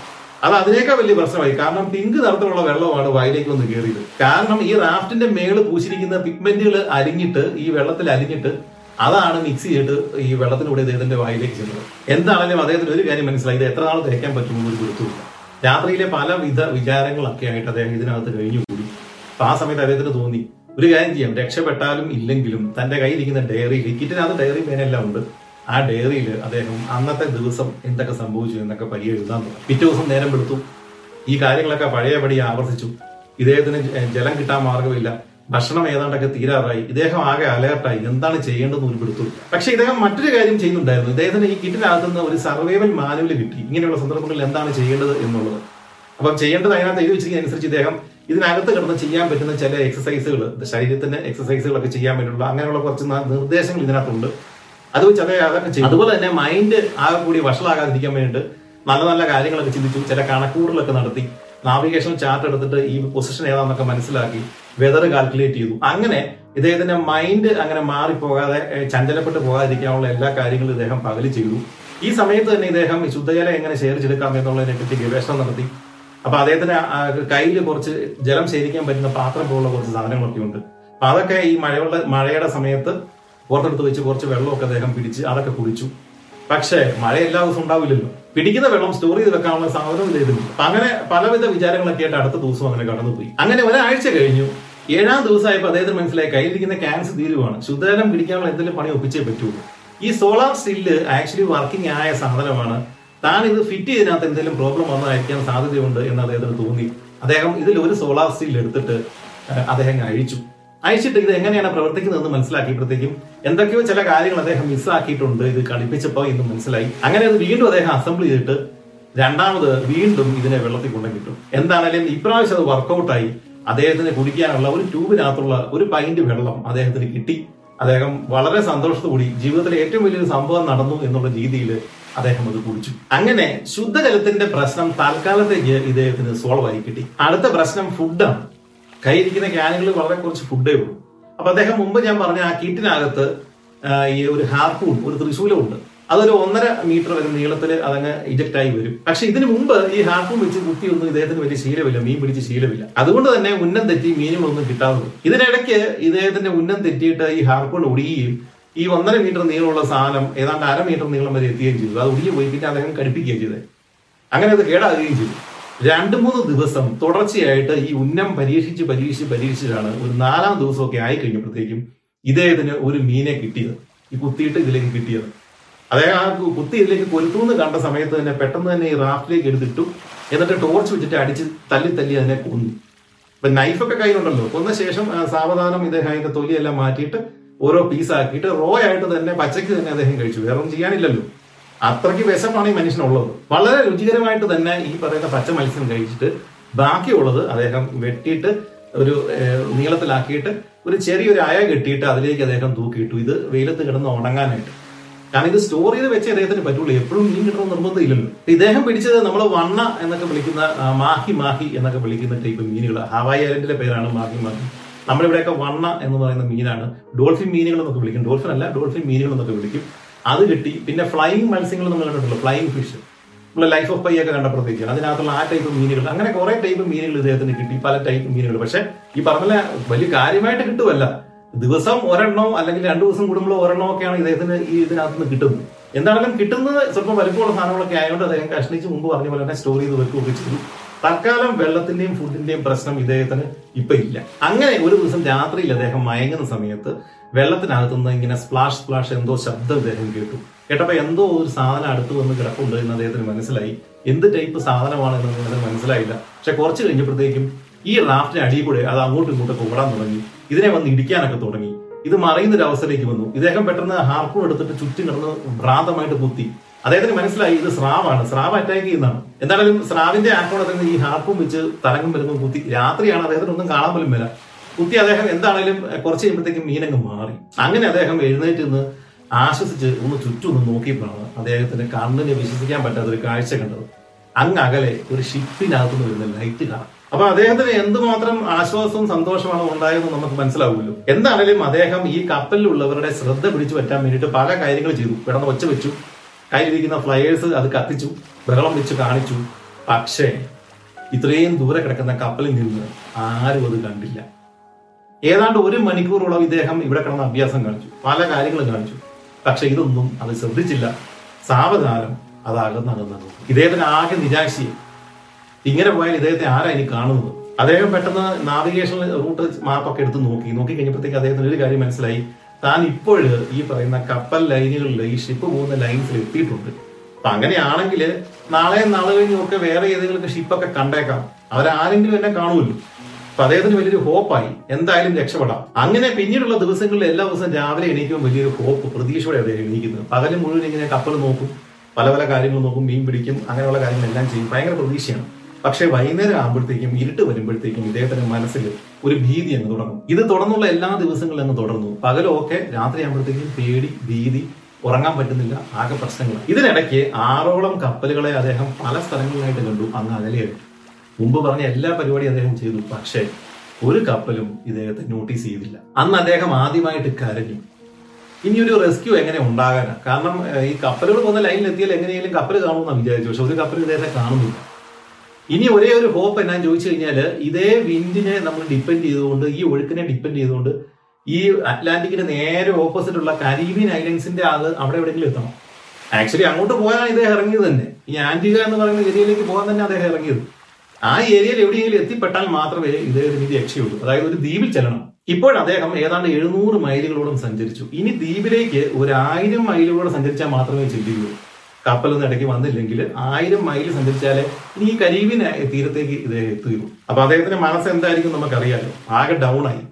അത് അതിനേക്കാൾ വലിയ പ്രശ്നമായി. കാരണം പിങ്ക് നിറത്തിലുള്ള വെള്ളമാണ് വായിലേക്ക് വന്ന് കയറിയത് കാരണം ഈ റാഫ്റ്റിന്റെ മേൾ പൂശിരിക്കുന്ന പിഗ്മെന്റുകൾ അരിഞ്ഞിട്ട് ഈ വെള്ളത്തിൽ അരിഞ്ഞിട്ട് അതാണ് മിക്സ് ചെയ്തിട്ട് ഈ വെള്ളത്തിലൂടെ ഇദ്ദേഹത്തിന്റെ വായിലേക്ക് ചെന്നത്. എന്താണെങ്കിലും അദ്ദേഹത്തിന് ഒരു കാര്യം മനസ്സിലായി. ഇത് എത്ര നാൾ തേക്കാൻ പറ്റുമെന്ന് ഒരു രാത്രിയിലെ പലവിധ വിചാരങ്ങളൊക്കെ ആയിട്ട് അദ്ദേഹം ഇതിനകത്ത് കഴിഞ്ഞുകൂടി അപ്പൊ ആ സമയത്ത് അദ്ദേഹത്തിന് തോന്നി. ഒരു കാര്യം ചെയ്യാം. രക്ഷപ്പെട്ടാലും ഇല്ലെങ്കിലും തന്റെ കയ്യിലിരിക്കുന്ന ഡയറി കിറ്റിനകത്ത് ഡയറി പേനെല്ലാം ഉണ്ട്. ആ ഡയറിയിൽ അദ്ദേഹം അന്നത്തെ ദിവസം എന്തൊക്കെ സംഭവിച്ചു എന്നൊക്കെ പയ്യെ എഴുതാൻ തുടങ്ങി. പിറ്റേ ദിവസം നേരം എടുത്തു ഈ കാര്യങ്ങളൊക്കെ പഴയപടി ആവർത്തിച്ചു. ഇദ്ദേഹത്തിന് ജലം കിട്ടാൻ മാർഗമില്ല ഭക്ഷണം ഏതാണ്ടൊക്കെ തീരാറായി. ഇദ്ദേഹം ആകെ അലേർട്ടായി എന്താണ് ചെയ്യേണ്ടതെന്ന് ഉൾപ്പെടുത്തു പക്ഷെ ഇദ്ദേഹം മറ്റൊരു കാര്യം ചെയ്യുന്നുണ്ടായിരുന്നു. ഇദ്ദേഹത്തിന് ഈ കിറ്റിനകത്ത് നിന്ന് ഒരു സർവൈവൽ മാനുവൽ കിട്ടി. ഇങ്ങനെയുള്ള സന്ദർഭങ്ങളിൽ എന്താണ് ചെയ്യേണ്ടത് എന്നുള്ളത്. അപ്പം ചെയ്യേണ്ടത് അതിനകത്ത് എഴുതി ഇദ്ദേഹം ഇതിനകത്ത് കിടന്ന് ചെയ്യാൻ പറ്റുന്ന ചില എക്സസൈസുകൾ ശരീരത്തിന് എക്സസൈസുകളൊക്കെ ചെയ്യാൻ പറ്റുള്ള അങ്ങനെയുള്ള കുറച്ച് നിർദ്ദേശങ്ങൾ ഇതിനകത്തുണ്ട്. അത് വെച്ച് അതേ അതൊക്കെ ചെയ്യും. അതുപോലെ തന്നെ മൈൻഡ് ആകെ കൂടി വഷളാകാതിരിക്കാൻ വേണ്ടിയിട്ട് നല്ല നല്ല കാര്യങ്ങളൊക്കെ ചിന്തിച്ചു ചില കണക്കൂടലൊക്കെ നടത്തി നാവിഗേഷൻ ചാർട്ട് എടുത്തിട്ട് ഈ പൊസിഷൻ ഏതാണെന്നൊക്കെ മനസ്സിലാക്കി വെതർ കാൽക്കുലേറ്റ് ചെയ്തു. അങ്ങനെ ഇദ്ദേഹത്തിന്റെ മൈൻഡ് അങ്ങനെ മാറിപ്പോകാതെ ചഞ്ചലപ്പെട്ട് പോകാതിരിക്കാനുള്ള എല്ലാ കാര്യങ്ങളും ഇദ്ദേഹം പകൽ ചെയ്തു. ഈ സമയത്ത് തന്നെ ഇദ്ദേഹം ശുദ്ധജലം എങ്ങനെ ശേഖരിച്ചെടുക്കാം എന്നുള്ളതിനെ പറ്റി ഗവേഷണം നടത്തി. അപ്പൊ അദ്ദേഹത്തിന് കയ്യിൽ കുറച്ച് ജലം ശേഖരിക്കാൻ പറ്റുന്ന പാത്രം പോലുള്ള കുറച്ച് സാധനങ്ങളൊക്കെ ഉണ്ട്. അപ്പൊ അതൊക്കെ ഈ മഴയുള്ള മഴയുടെ സമയത്ത് പുറത്തെടുത്ത് വെച്ച് കുറച്ച് വെള്ളമൊക്കെ അദ്ദേഹം പിടിച്ച് അതൊക്കെ കുടിച്ചു. പക്ഷേ മഴ എല്ലാ ദിവസവും ഉണ്ടാവില്ലല്ലോ. പിടിക്കുന്ന വെള്ളം സ്റ്റോർ ചെയ്ത് വെക്കാനുള്ള സാധനവും ഇല്ലായിരുന്നു അപ്പൊ അങ്ങനെ പലവിധ വിചാരങ്ങളൊക്കെ ആയിട്ട് അടുത്ത ദിവസം അങ്ങനെ കടന്നുപോയി. അങ്ങനെ ഒരാഴ്ച കഴിഞ്ഞു. ഏഴാം ദിവസമായപ്പോൾ അദ്ദേഹത്തിന് മനസ്സിലായി കയ്യിലിരിക്കുന്ന ക്യാൻസർ തീരുവാണ്. ശുദ്ധജലം പിടിക്കാനുള്ള എന്തെങ്കിലും പണി ഒപ്പിച്ചേ പറ്റുള്ളൂ. ഈ സോളാർ സ്റ്റില്ല് ആക്ച്വലി വർക്കിംഗ് ആയ സാധനമാണ്. താൻ ഇത് ഫിറ്റ് ചെയ്തതിനകത്ത് എന്തെങ്കിലും പ്രോബ്ലം വന്നതായിരിക്കാൻ സാധ്യതയുണ്ട് എന്ന് അദ്ദേഹത്തിന് തോന്നി. അദ്ദേഹം ഇതിൽ ഒരു സോളാർ സ്റ്റീൽ എടുത്തിട്ട് അദ്ദേഹം അഴിച്ചു. അയച്ചിട്ട് ഇത് എങ്ങനെയാണ് പ്രവർത്തിക്കുന്നതെന്ന് മനസ്സിലാക്കിയപ്പോഴത്തേക്കും എന്തൊക്കെയോ ചില കാര്യങ്ങൾ അദ്ദേഹം മിസ്സാക്കിയിട്ടുണ്ട് ഇത് കളിപ്പിച്ചപ്പോൾ എന്ന് മനസ്സിലായി. അങ്ങനെ അത് വീണ്ടും അദ്ദേഹം അസംബിൾ ചെയ്തിട്ട് രണ്ടാമത് വീണ്ടും ഇതിനെ വെള്ളത്തിൽ കൊണ്ടു കിട്ടും എന്താണെങ്കിലും ഇപ്രാവശ്യം അത് വർക്കൗട്ടായി അദ്ദേഹത്തിന് കുടിക്കാനുള്ള ഒരു ട്യൂബിനകത്തുള്ള ഒരു പൈന്റ് വെള്ളം അദ്ദേഹത്തിന് കിട്ടി. അദ്ദേഹം വളരെ സന്തോഷത്തോടി ജീവിതത്തിലെ ഏറ്റവും വലിയൊരു സംഭവം നടന്നു എന്നുള്ള രീതിയിൽ അദ്ദേഹം അത് കുടിച്ചു അങ്ങനെ ശുദ്ധജലത്തിന്റെ പ്രശ്നം തൽക്കാലത്തേക്ക് ഇദ്ദേഹത്തിന് സോൾവ് ആയി കിട്ടി. അടുത്ത പ്രശ്നം ഫുഡാണ് കയ്യിരിക്കുന്ന ക്യാനുകളിൽ വളരെ കുറച്ച് ഫുഡേ ഉള്ളൂ. അപ്പൊ അദ്ദേഹം മുമ്പ് ഞാൻ പറഞ്ഞ ആ കിറ്റിനകത്ത് ഈ ഒരു ഹാർപ്പൂൺ ഒരു ത്രിശൂലം ഉണ്ട്. അതൊരു ഒന്നര മീറ്റർ വരെ നീളത്തിൽ അതങ്ങ് ഇജക്ട് ആയി വരും. പക്ഷെ ഇതിനു മുമ്പ് ഈ ഹാർപ്പൂൺ വെച്ച് കുത്തിയൊന്നും ഇദ്ദേഹത്തിന് വലിയ ശീലമില്ല. മീൻ പിടിച്ച് ശീലമില്ല. അതുകൊണ്ട് തന്നെ ഉന്നം തെറ്റി മീനുകളൊന്നും കിട്ടാതെ വരും. ഇതിനിടയ്ക്ക് ഇദ്ദേഹത്തിന്റെ ഉന്നം തെറ്റിയിട്ട് ഈ ഹാർപ്പൂൺ ഒടിയുകയും ഈ ഒന്നര മീറ്റർ നീളമുള്ള സാധനം ഏതാണ്ട് അര മീറ്റർ നീളം വരെ എത്തുകയും ചെയ്തു. അത് ഒടിഞ്ഞു പോയി പിന്നെ അദ്ദേഹം കടുപ്പിക്കുകയും ചെയ്തത് അങ്ങനെ അത് കേടാകുകയും ചെയ്തു. രണ്ട് മൂന്ന് ദിവസം തുടർച്ചയായിട്ട് ഈ ഉന്നം പരീക്ഷിച്ച് പരീക്ഷിച്ച് പരീക്ഷിച്ചാണ് ഒരു നാലാം ദിവസമൊക്കെ ആയി കഴിഞ്ഞപ്പോഴത്തേക്കും ഇദ്ദേഹത്തിന് ഒരു മീനെ കിട്ടിയത്. ഈ കുത്തിയിട്ട് ഇതിലേക്ക് കിട്ടിയത്. അദ്ദേഹം ആ കുത്തി ഇതിലേക്ക് കൊലുത്തൂന്ന് കണ്ട സമയത്ത് തന്നെ പെട്ടെന്ന് തന്നെ ഈ റാഫ്റ്റിലേക്ക് എടുത്തിട്ടു. എന്നിട്ട് ടോർച്ച് വെച്ചിട്ട് അടിച്ച് തല്ലി തല്ലി അതിനെ കൊന്നു. ഇപ്പൊ നൈഫൊക്കെ കയ്യിലുണ്ടല്ലോ. കൊന്ന ശേഷം സാവധാനം ഇദ്ദേഹം അതിന്റെ തൊലിയെല്ലാം മാറ്റിയിട്ട് ഓരോ പീസ് ആക്കിയിട്ട് റോ ആയിട്ട് തന്നെ പച്ചയ്ക്ക് തന്നെ അദ്ദേഹം കഴിച്ചു. വേറെ ഒന്നും ചെയ്യാനില്ലല്ലോ. അത്രയ്ക്ക് വിശപ്പാണ് ഈ മനുഷ്യനുള്ളത്. വളരെ രുചികരമായിട്ട് തന്നെ ഈ പറയുന്ന പച്ച മത്സ്യം കഴിച്ചിട്ട് ബാക്കിയുള്ളത് അദ്ദേഹം വെട്ടിയിട്ട് ഒരു നീളത്തിലാക്കിയിട്ട് ഒരു ചെറിയൊരു അയ കെട്ടിയിട്ട് അതിലേക്ക് അദ്ദേഹം തൂക്കിയിട്ടു. ഇത് വെയിലത്ത് കിടന്ന് ഉണങ്ങാനായിട്ട്. കാരണം ഇത് സ്റ്റോർ ചെയ്ത് വെച്ച് അദ്ദേഹത്തിന് പറ്റുള്ളൂ. എപ്പോഴും മീൻ കിട്ടണമെന്ന് നിർബന്ധമില്ലല്ലോ. ഇദ്ദേഹം പിടിച്ചത് നമ്മൾ വണ്ണ എന്നൊക്കെ വിളിക്കുന്ന മാഹി മാഹി എന്നൊക്കെ വിളിക്കുന്ന ടൈപ്പ് മീനുകൾ ഹവായി ഐലൻഡിലെ പേരാണ് മാഹി മാഹി. നമ്മളിവിടെയൊക്കെ വണ്ണ എന്ന് പറയുന്ന മീനാണ്. ഡോൾഫിൻ മീനുകൾ എന്നൊക്കെ വിളിക്കും. ഡോൾഫിൻ അല്ല ഡോൾഫിൻ മീനുകൾ എന്നൊക്കെ വിളിക്കും. അത് കിട്ടി. പിന്നെ ഫ്ലൈയിങ് മത്സ്യങ്ങൾ നമ്മൾ കണ്ടിട്ടുള്ളൂ ഫ്ലൈയിങ് ഫിഷ്. നമ്മൾ ലൈഫ് ഓഫ് പൈ ഒക്കെ കണ്ടപ്പോഴത്തേക്ക് അതിനകത്തുള്ള ആ ടൈപ്പ് മീനുകൾ. അങ്ങനെ കുറെ ടൈപ്പ് മീനുകൾ ഇദ്ദേഹത്തിന് കിട്ടി പല ടൈപ്പ് മീനുകൾ. പക്ഷെ ഈ പറഞ്ഞ വലിയ കാര്യമായിട്ട് കിട്ടുമല്ല ദിവസം ഒരെണ്ണോ അല്ലെങ്കിൽ രണ്ടു ദിവസം കൂടുമ്പോൾ ഒരെണ്ണോ ഒക്കെയാണ് ഇദ്ദേഹത്തിന് ഈ ഇതിനകത്ത് നിന്ന് കിട്ടുന്നത്. എന്താണെങ്കിലും കിട്ടുന്നത് സ്വല്പം വലുപ്പമുള്ള സാധനങ്ങളൊക്കെ ആയതുകൊണ്ട് അദ്ദേഹം കഷ്ണിച്ച് മുമ്പ് പറഞ്ഞ പോലെ തന്നെ സ്റ്റോർ ചെയ്ത് വെക്കുകയൊക്കെ ചെയ്തു. തൽക്കാലം വെള്ളത്തിന്റെയും ഫുഡിന്റെയും പ്രശ്നം ഇദ്ദേഹത്തിന് ഇപ്പൊ ഇല്ല. അങ്ങനെ ഒരു ദിവസം രാത്രിയിൽ അദ്ദേഹം മയങ്ങുന്ന സമയത്ത് വെള്ളത്തിനകത്തുനിന്ന് ഇങ്ങനെ സ്പ്ലാഷ് സ്പ്ലാഷ് എന്തോ ശബ്ദം അദ്ദേഹം കേട്ടു. കേട്ടപ്പോ എന്തോ ഒരു സാധനം അടുത്ത് വന്ന് കിടപ്പുണ്ട് എന്ന് അദ്ദേഹത്തിന് മനസ്സിലായി. എന്ത് ടൈപ്പ് സാധനമാണ് എന്ന് അദ്ദേഹത്തിന് മനസ്സിലായില്ല. പക്ഷെ കുറച്ച് കഴിഞ്ഞപ്പോഴത്തേക്കും ഈ റാഫ്റ്റിന് അടിയിൽ കൂടെ അത് അങ്ങോട്ടും ഇങ്ങോട്ടൊക്കെ ഓടാൻ തുടങ്ങി. ഇതിനെ വന്ന് ഇടിക്കാനൊക്കെ തുടങ്ങി. ഇത് മറിയുന്ന ഒരു അവസ്ഥയിലേക്ക് വന്നു. ഇദ്ദേഹം പെട്ടെന്ന് ഹാർപ്പൂൺ എടുത്തിട്ട് ചുറ്റും കിടന്ന് ഭ്രാന്തമായിട്ട് കുത്തി. അദ്ദേഹത്തിന് മനസ്സിലായി ഇത് സ്രാവാണ്. സ്രാവ് അറ്റാക്ക് ചെയ്യുന്നതാണ്. എന്തായാലും സ്രാവിന്റെ ആക്രമണത്തിൽ ഈ ഹാർപ്പും വെച്ച് തരംഗം വരുമ്പോൾ കുത്തി രാത്രിയാണ് അദ്ദേഹത്തിന് ഒന്നും കാണാൻ പോലും വരാം കുത്തി അദ്ദേഹം എന്താണേലും കുറച്ച് കഴിയുമ്പോഴത്തേക്കും മീനങ്ങ് മാറി. അങ്ങനെ അദ്ദേഹം എഴുന്നേറ്റ് നിന്ന് ആശ്വസിച്ച് ഒന്ന് ചുറ്റും ഒന്ന് നോക്കിയപ്പോഴാണ് അദ്ദേഹത്തിന് കണ്ണിനെ വിശ്വസിക്കാൻ പറ്റാത്ത ഒരു കാഴ്ച കണ്ടത്. അങ്ങ് അകലെ ഒരു ഷിപ്പിനകത്ത് നിന്ന് വരുന്ന ലൈറ്റ് കാണാം. അപ്പൊ അദ്ദേഹത്തിന് എന്തുമാത്രം ആശ്വാസവും സന്തോഷമാണ് ഉണ്ടായതെന്ന് നമുക്ക് മനസ്സിലാവുമല്ലോ. എന്താണേലും അദ്ദേഹം ഈ കപ്പലിലുള്ളവരുടെ ശ്രദ്ധ പിടിച്ചു പറ്റാൻ വേണ്ടിയിട്ട് പല കാര്യങ്ങൾ ചെയ്തു. കിടന്ന് ഒച്ച വെച്ചു. കയ്യിലിരിക്കുന്ന ഫ്ലയേഴ്സ് അത് കത്തിച്ചു ബഹളം വെച്ച് കാണിച്ചു. പക്ഷേ ഇത്രയും ദൂരെ കിടക്കുന്ന കപ്പലിൽ നിന്ന് ആരും അത് കണ്ടില്ല. ഏതാണ്ട് ഒരു മണിക്കൂറോളം ഇദ്ദേഹം ഇവിടെ കിടന്ന അഭ്യാസം കാണിച്ചു പല കാര്യങ്ങളും കാണിച്ചു. പക്ഷെ ഇതൊന്നും അത് ശ്രദ്ധിച്ചില്ല. സാവധാനം അത് അകന്നകന്നു ഇദ്ദേഹത്തിന് ആകെ നിരാശയെ. ഇങ്ങനെ പോയാൽ ഇദ്ദേഹത്തെ ആരാ ഇനി കാണുന്നത്? അദ്ദേഹം പെട്ടെന്ന് നാവിഗേഷൻ റൂട്ട് മാപ്പൊക്കെ എടുത്ത് നോക്കി. നോക്കി കഴിഞ്ഞപ്പോഴത്തേക്ക് അദ്ദേഹത്തിന് ഒരു കാര്യം മനസ്സിലായി. താൻ ഇപ്പോൾ ഈ പറയുന്ന കപ്പൽ ലൈനുകളിൽ ഈ ഷിപ്പ് പോകുന്ന ലൈൻസിൽ എത്തിയിട്ടുണ്ട്. അപ്പൊ അങ്ങനെയാണെങ്കിൽ നാളെ നാളെ കഴിഞ്ഞൊക്കെ വേറെ ഏതെങ്കിലും ഷിപ്പൊക്കെ കണ്ടേക്കാം. അവരാരെങ്കിലും എന്നെ കാണുമല്ലോ. അപ്പൊ അദ്ദേഹത്തിന് വലിയൊരു ഹോപ്പായി എന്തായാലും രക്ഷപ്പെടാം. അങ്ങനെ പിന്നീടുള്ള ദിവസങ്ങളിൽ എല്ലാ ദിവസവും രാവിലെ എണീക്കുമ്പോൾ വലിയൊരു ഹോപ്പ് പ്രതീക്ഷയോടെ അദ്ദേഹം എണീക്കുന്നത് പകലും മുഴുവൻ ഇങ്ങനെ കപ്പൽ നോക്കും. പല പല കാര്യങ്ങൾ നോക്കും മീൻ പിടിക്കും അങ്ങനെയുള്ള കാര്യങ്ങളെല്ലാം ചെയ്യും. ഭയങ്കര പ്രതീക്ഷയാണ്. പക്ഷെ വൈകുന്നേരം ആകുമ്പോഴത്തേക്കും ഇരുട്ട് വരുമ്പോഴത്തേക്കും ഇദ്ദേഹത്തിന്റെ മനസ്സിൽ ഒരു ഭീതി അങ്ങ് തുടങ്ങും. ഇത് തുടർന്നുള്ള എല്ലാ ദിവസങ്ങളും അങ്ങ് തുടർന്നു. പകലൊക്കെ രാത്രി ആകുമ്പോഴത്തേക്കും പേടി ഭീതി ഉറങ്ങാൻ പറ്റുന്നില്ല ആകെ പ്രശ്നങ്ങൾ ഇതിനിടയ്ക്ക് ആറോളം കപ്പലുകളെ അദ്ദേഹം പല സ്ഥലങ്ങളിലായിട്ട് കണ്ടു അങ്ങ് അകലെയായി. മുമ്പ് പറഞ്ഞ എല്ലാ പരിപാടിയും അദ്ദേഹം ചെയ്തു പക്ഷേ ഒരു കപ്പലും ഇദ്ദേഹത്തെ നോട്ടീസ് ചെയ്തില്ല. അന്ന് അദ്ദേഹം ആദ്യമായിട്ട് കരഞ്ഞു. ഇനി ഒരു റെസ്ക്യൂ എങ്ങനെ ഉണ്ടാകാനാണ് കാരണം ഈ കപ്പലുകൾ പോകുന്ന ലൈനിൽ എത്തിയാൽ എങ്ങനെയെങ്കിലും കപ്പൽ കാണുമെന്നാണ് വിചാരിച്ചു പക്ഷെ ഒരു കപ്പൽ ഇദ്ദേഹത്തെ കാണുന്നില്ല. ഇനി ഒരേ ഒരു ഹോപ്പ് എന്നാന്ന് ചോദിച്ചു കഴിഞ്ഞാൽ ഇതേ വിൻഡിനെ നമ്മൾ ഡിപ്പെൻഡ് ചെയ്തുകൊണ്ട് ഈ ഒഴുക്കിനെ ഡിപ്പെൻഡ് ചെയ്തുകൊണ്ട് ഈ അറ്റ്ലാന്റിക്കിന്റെ നേരെ ഓപ്പോസിറ്റ് ഉള്ള കരീബിയൻ ഐലൻഡ്സിന്റെ അത് അവിടെ എവിടെയെങ്കിലും എത്തണം. ആക്ച്വലി അങ്ങോട്ട് പോയാൽ ഇദ്ദേഹം ഇറങ്ങിയത് തന്നെ. ഈ ആന്റിക എന്ന് പറയുന്ന ഏരിയയിലേക്ക് പോകാൻ തന്നെ അദ്ദേഹം ഇറങ്ങിയത്. ആ ഏരിയയിൽ എവിടെയെങ്കിലും എത്തിപ്പെട്ടാൽ മാത്രമേ ഇദ്ദേഹത്തിന് രക്ഷയുള്ളൂ അതായത് ഒരു ദ്വീപിൽ ചെല്ലണം. ഇപ്പോൾ അദ്ദേഹം ഏതാണ്ട് എഴുന്നൂറ് മൈലുകളോളം സഞ്ചരിച്ചു. ഇനി ദ്വീപിലേക്ക് ഒരു ആയിരം മൈലുകളോളം സഞ്ചരിച്ചാൽ മാത്രമേ ചെല്ലുകയുള്ളൂ. കപ്പലൊന്നും ഇടയ്ക്ക് വന്നില്ലെങ്കിൽ ആയിരം മൈൽ സഞ്ചരിച്ചാലേ ഇനി ഈ കരീബിന് തീരത്തേക്ക് ഇത് എത്തുകയുള്ളൂ അപ്പൊ അദ്ദേഹത്തിന്റെ മനസ്സ് എന്തായിരിക്കും നമുക്കറിയാലോ. ആകെ ഡൗൺ ആയി.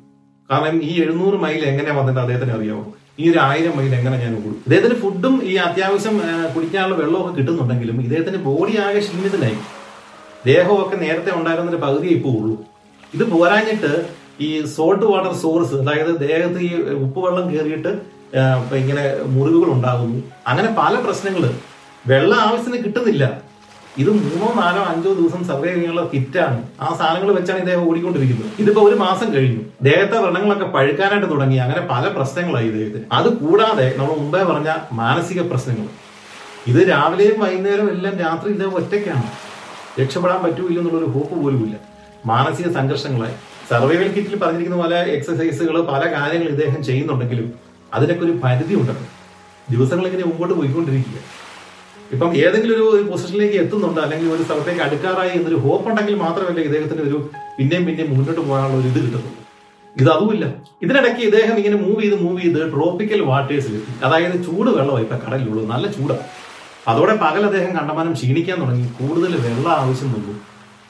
കാരണം ഈ എഴുന്നൂറ് മൈൽ എങ്ങനെ വന്നിട്ട് അദ്ദേഹത്തിന് അറിയാവോ? ഈ ഒരു ആയിരം മൈൽ എങ്ങനെ ഞാൻ ഓടും? ഇദ്ദേഹത്തിന് ഫുഡും ഈ അത്യാവശ്യം കുടിക്കാനുള്ള വെള്ളമൊക്കെ കിട്ടുന്നുണ്ടെങ്കിലും ഇദ്ദേഹത്തിന്റെ ബോഡി ആകെ ക്ഷീണിതനായി. ദേഹമൊക്കെ നേരത്തെ ഉണ്ടായിരുന്നതിന്റെ പകുതി ഇപ്പോൾ ഉള്ളൂ. ഇത് പോരാഞ്ഞിട്ട് ഈ സോൾട്ട് വാട്ടർ സോഴ്സ് അതായത് ദേഹത്ത് ഈ ഉപ്പുവെള്ളം കയറിയിട്ട് ഇങ്ങനെ മുറിവുകൾ ഉണ്ടാകുന്നു. അങ്ങനെ പല പ്രശ്നങ്ങൾ വെള്ളം ആവശ്യത്തിന് കിട്ടുന്നില്ല. ഇത് മൂന്നോ നാലോ അഞ്ചോ ദിവസം സർവേ ചെയ്യാനുള്ള കിറ്റാണ് ആ സാധനങ്ങൾ വെച്ചാണ് ഇദ്ദേഹം ഓടിക്കൊണ്ടിരിക്കുന്നത്. ഇതിപ്പോ ഒരു മാസം കഴിഞ്ഞു. ദേഹത്തെ വ്രണങ്ങളൊക്കെ പഴുക്കാനായിട്ട് തുടങ്ങി. അങ്ങനെ പല പ്രശ്നങ്ങളായി ഇദ്ദേഹത്തിന്. അത് കൂടാതെ നമ്മൾ മുമ്പേ പറഞ്ഞ മാനസിക പ്രശ്നങ്ങൾ. ഇത് രാവിലെയും വൈകുന്നേരവും എല്ലാം രാത്രി ഇദ്ദേഹം ഒറ്റയ്ക്കാണ്. രക്ഷപ്പെടാൻ പറ്റൂല്ല എന്നുള്ളൊരു ഹോപ്പ് പോലും ഇല്ല. മാനസിക സംഘർഷങ്ങളായി. സർവൈവൽ കിറ്റിൽ പറഞ്ഞിരിക്കുന്ന പോലെ എക്സസൈസുകൾ പല കാര്യങ്ങൾ ഇദ്ദേഹം ചെയ്യുന്നുണ്ടെങ്കിലും അതിനൊക്കെ ഒരു പരിധി ഉണ്ടല്ലോ ദിവസങ്ങൾ ഇങ്ങനെ മുമ്പോട്ട് പോയിക്കൊണ്ടിരിക്കുക. ഇപ്പം ഏതെങ്കിലും ഒരു പൊസിഷനിലേക്ക് എത്തുന്നുണ്ട് അല്ലെങ്കിൽ ഒരു സ്ഥലത്തേക്ക് അടുക്കാറായി എന്നൊരു ഹോപ്പ് ഉണ്ടെങ്കിൽ മാത്രമല്ല ഇദ്ദേഹത്തിന് ഒരു പിന്നെയും പിന്നെയും മുന്നോട്ട് പോകാനുള്ള ഒരു ഇത് കിട്ടുന്നുള്ളൂ. ഇത് അതുമില്ല. ഇതിനിടയ്ക്ക് ഇദ്ദേഹം ഇങ്ങനെ മൂവ് ചെയ്ത് മൂവ് ചെയ്ത് ട്രോപ്പിക്കൽ വാട്ടേഴ്സിൽ അതായത് ചൂട് വെള്ളമായി ഇപ്പൊ കടലിലുള്ളൂ നല്ല ചൂടാണ്. അതോടെ പകൽ അദ്ദേഹം കണ്ടമാനം ക്ഷീണിക്കാൻ തുടങ്ങി. കൂടുതൽ വെള്ളം ആവശ്യം വന്നു.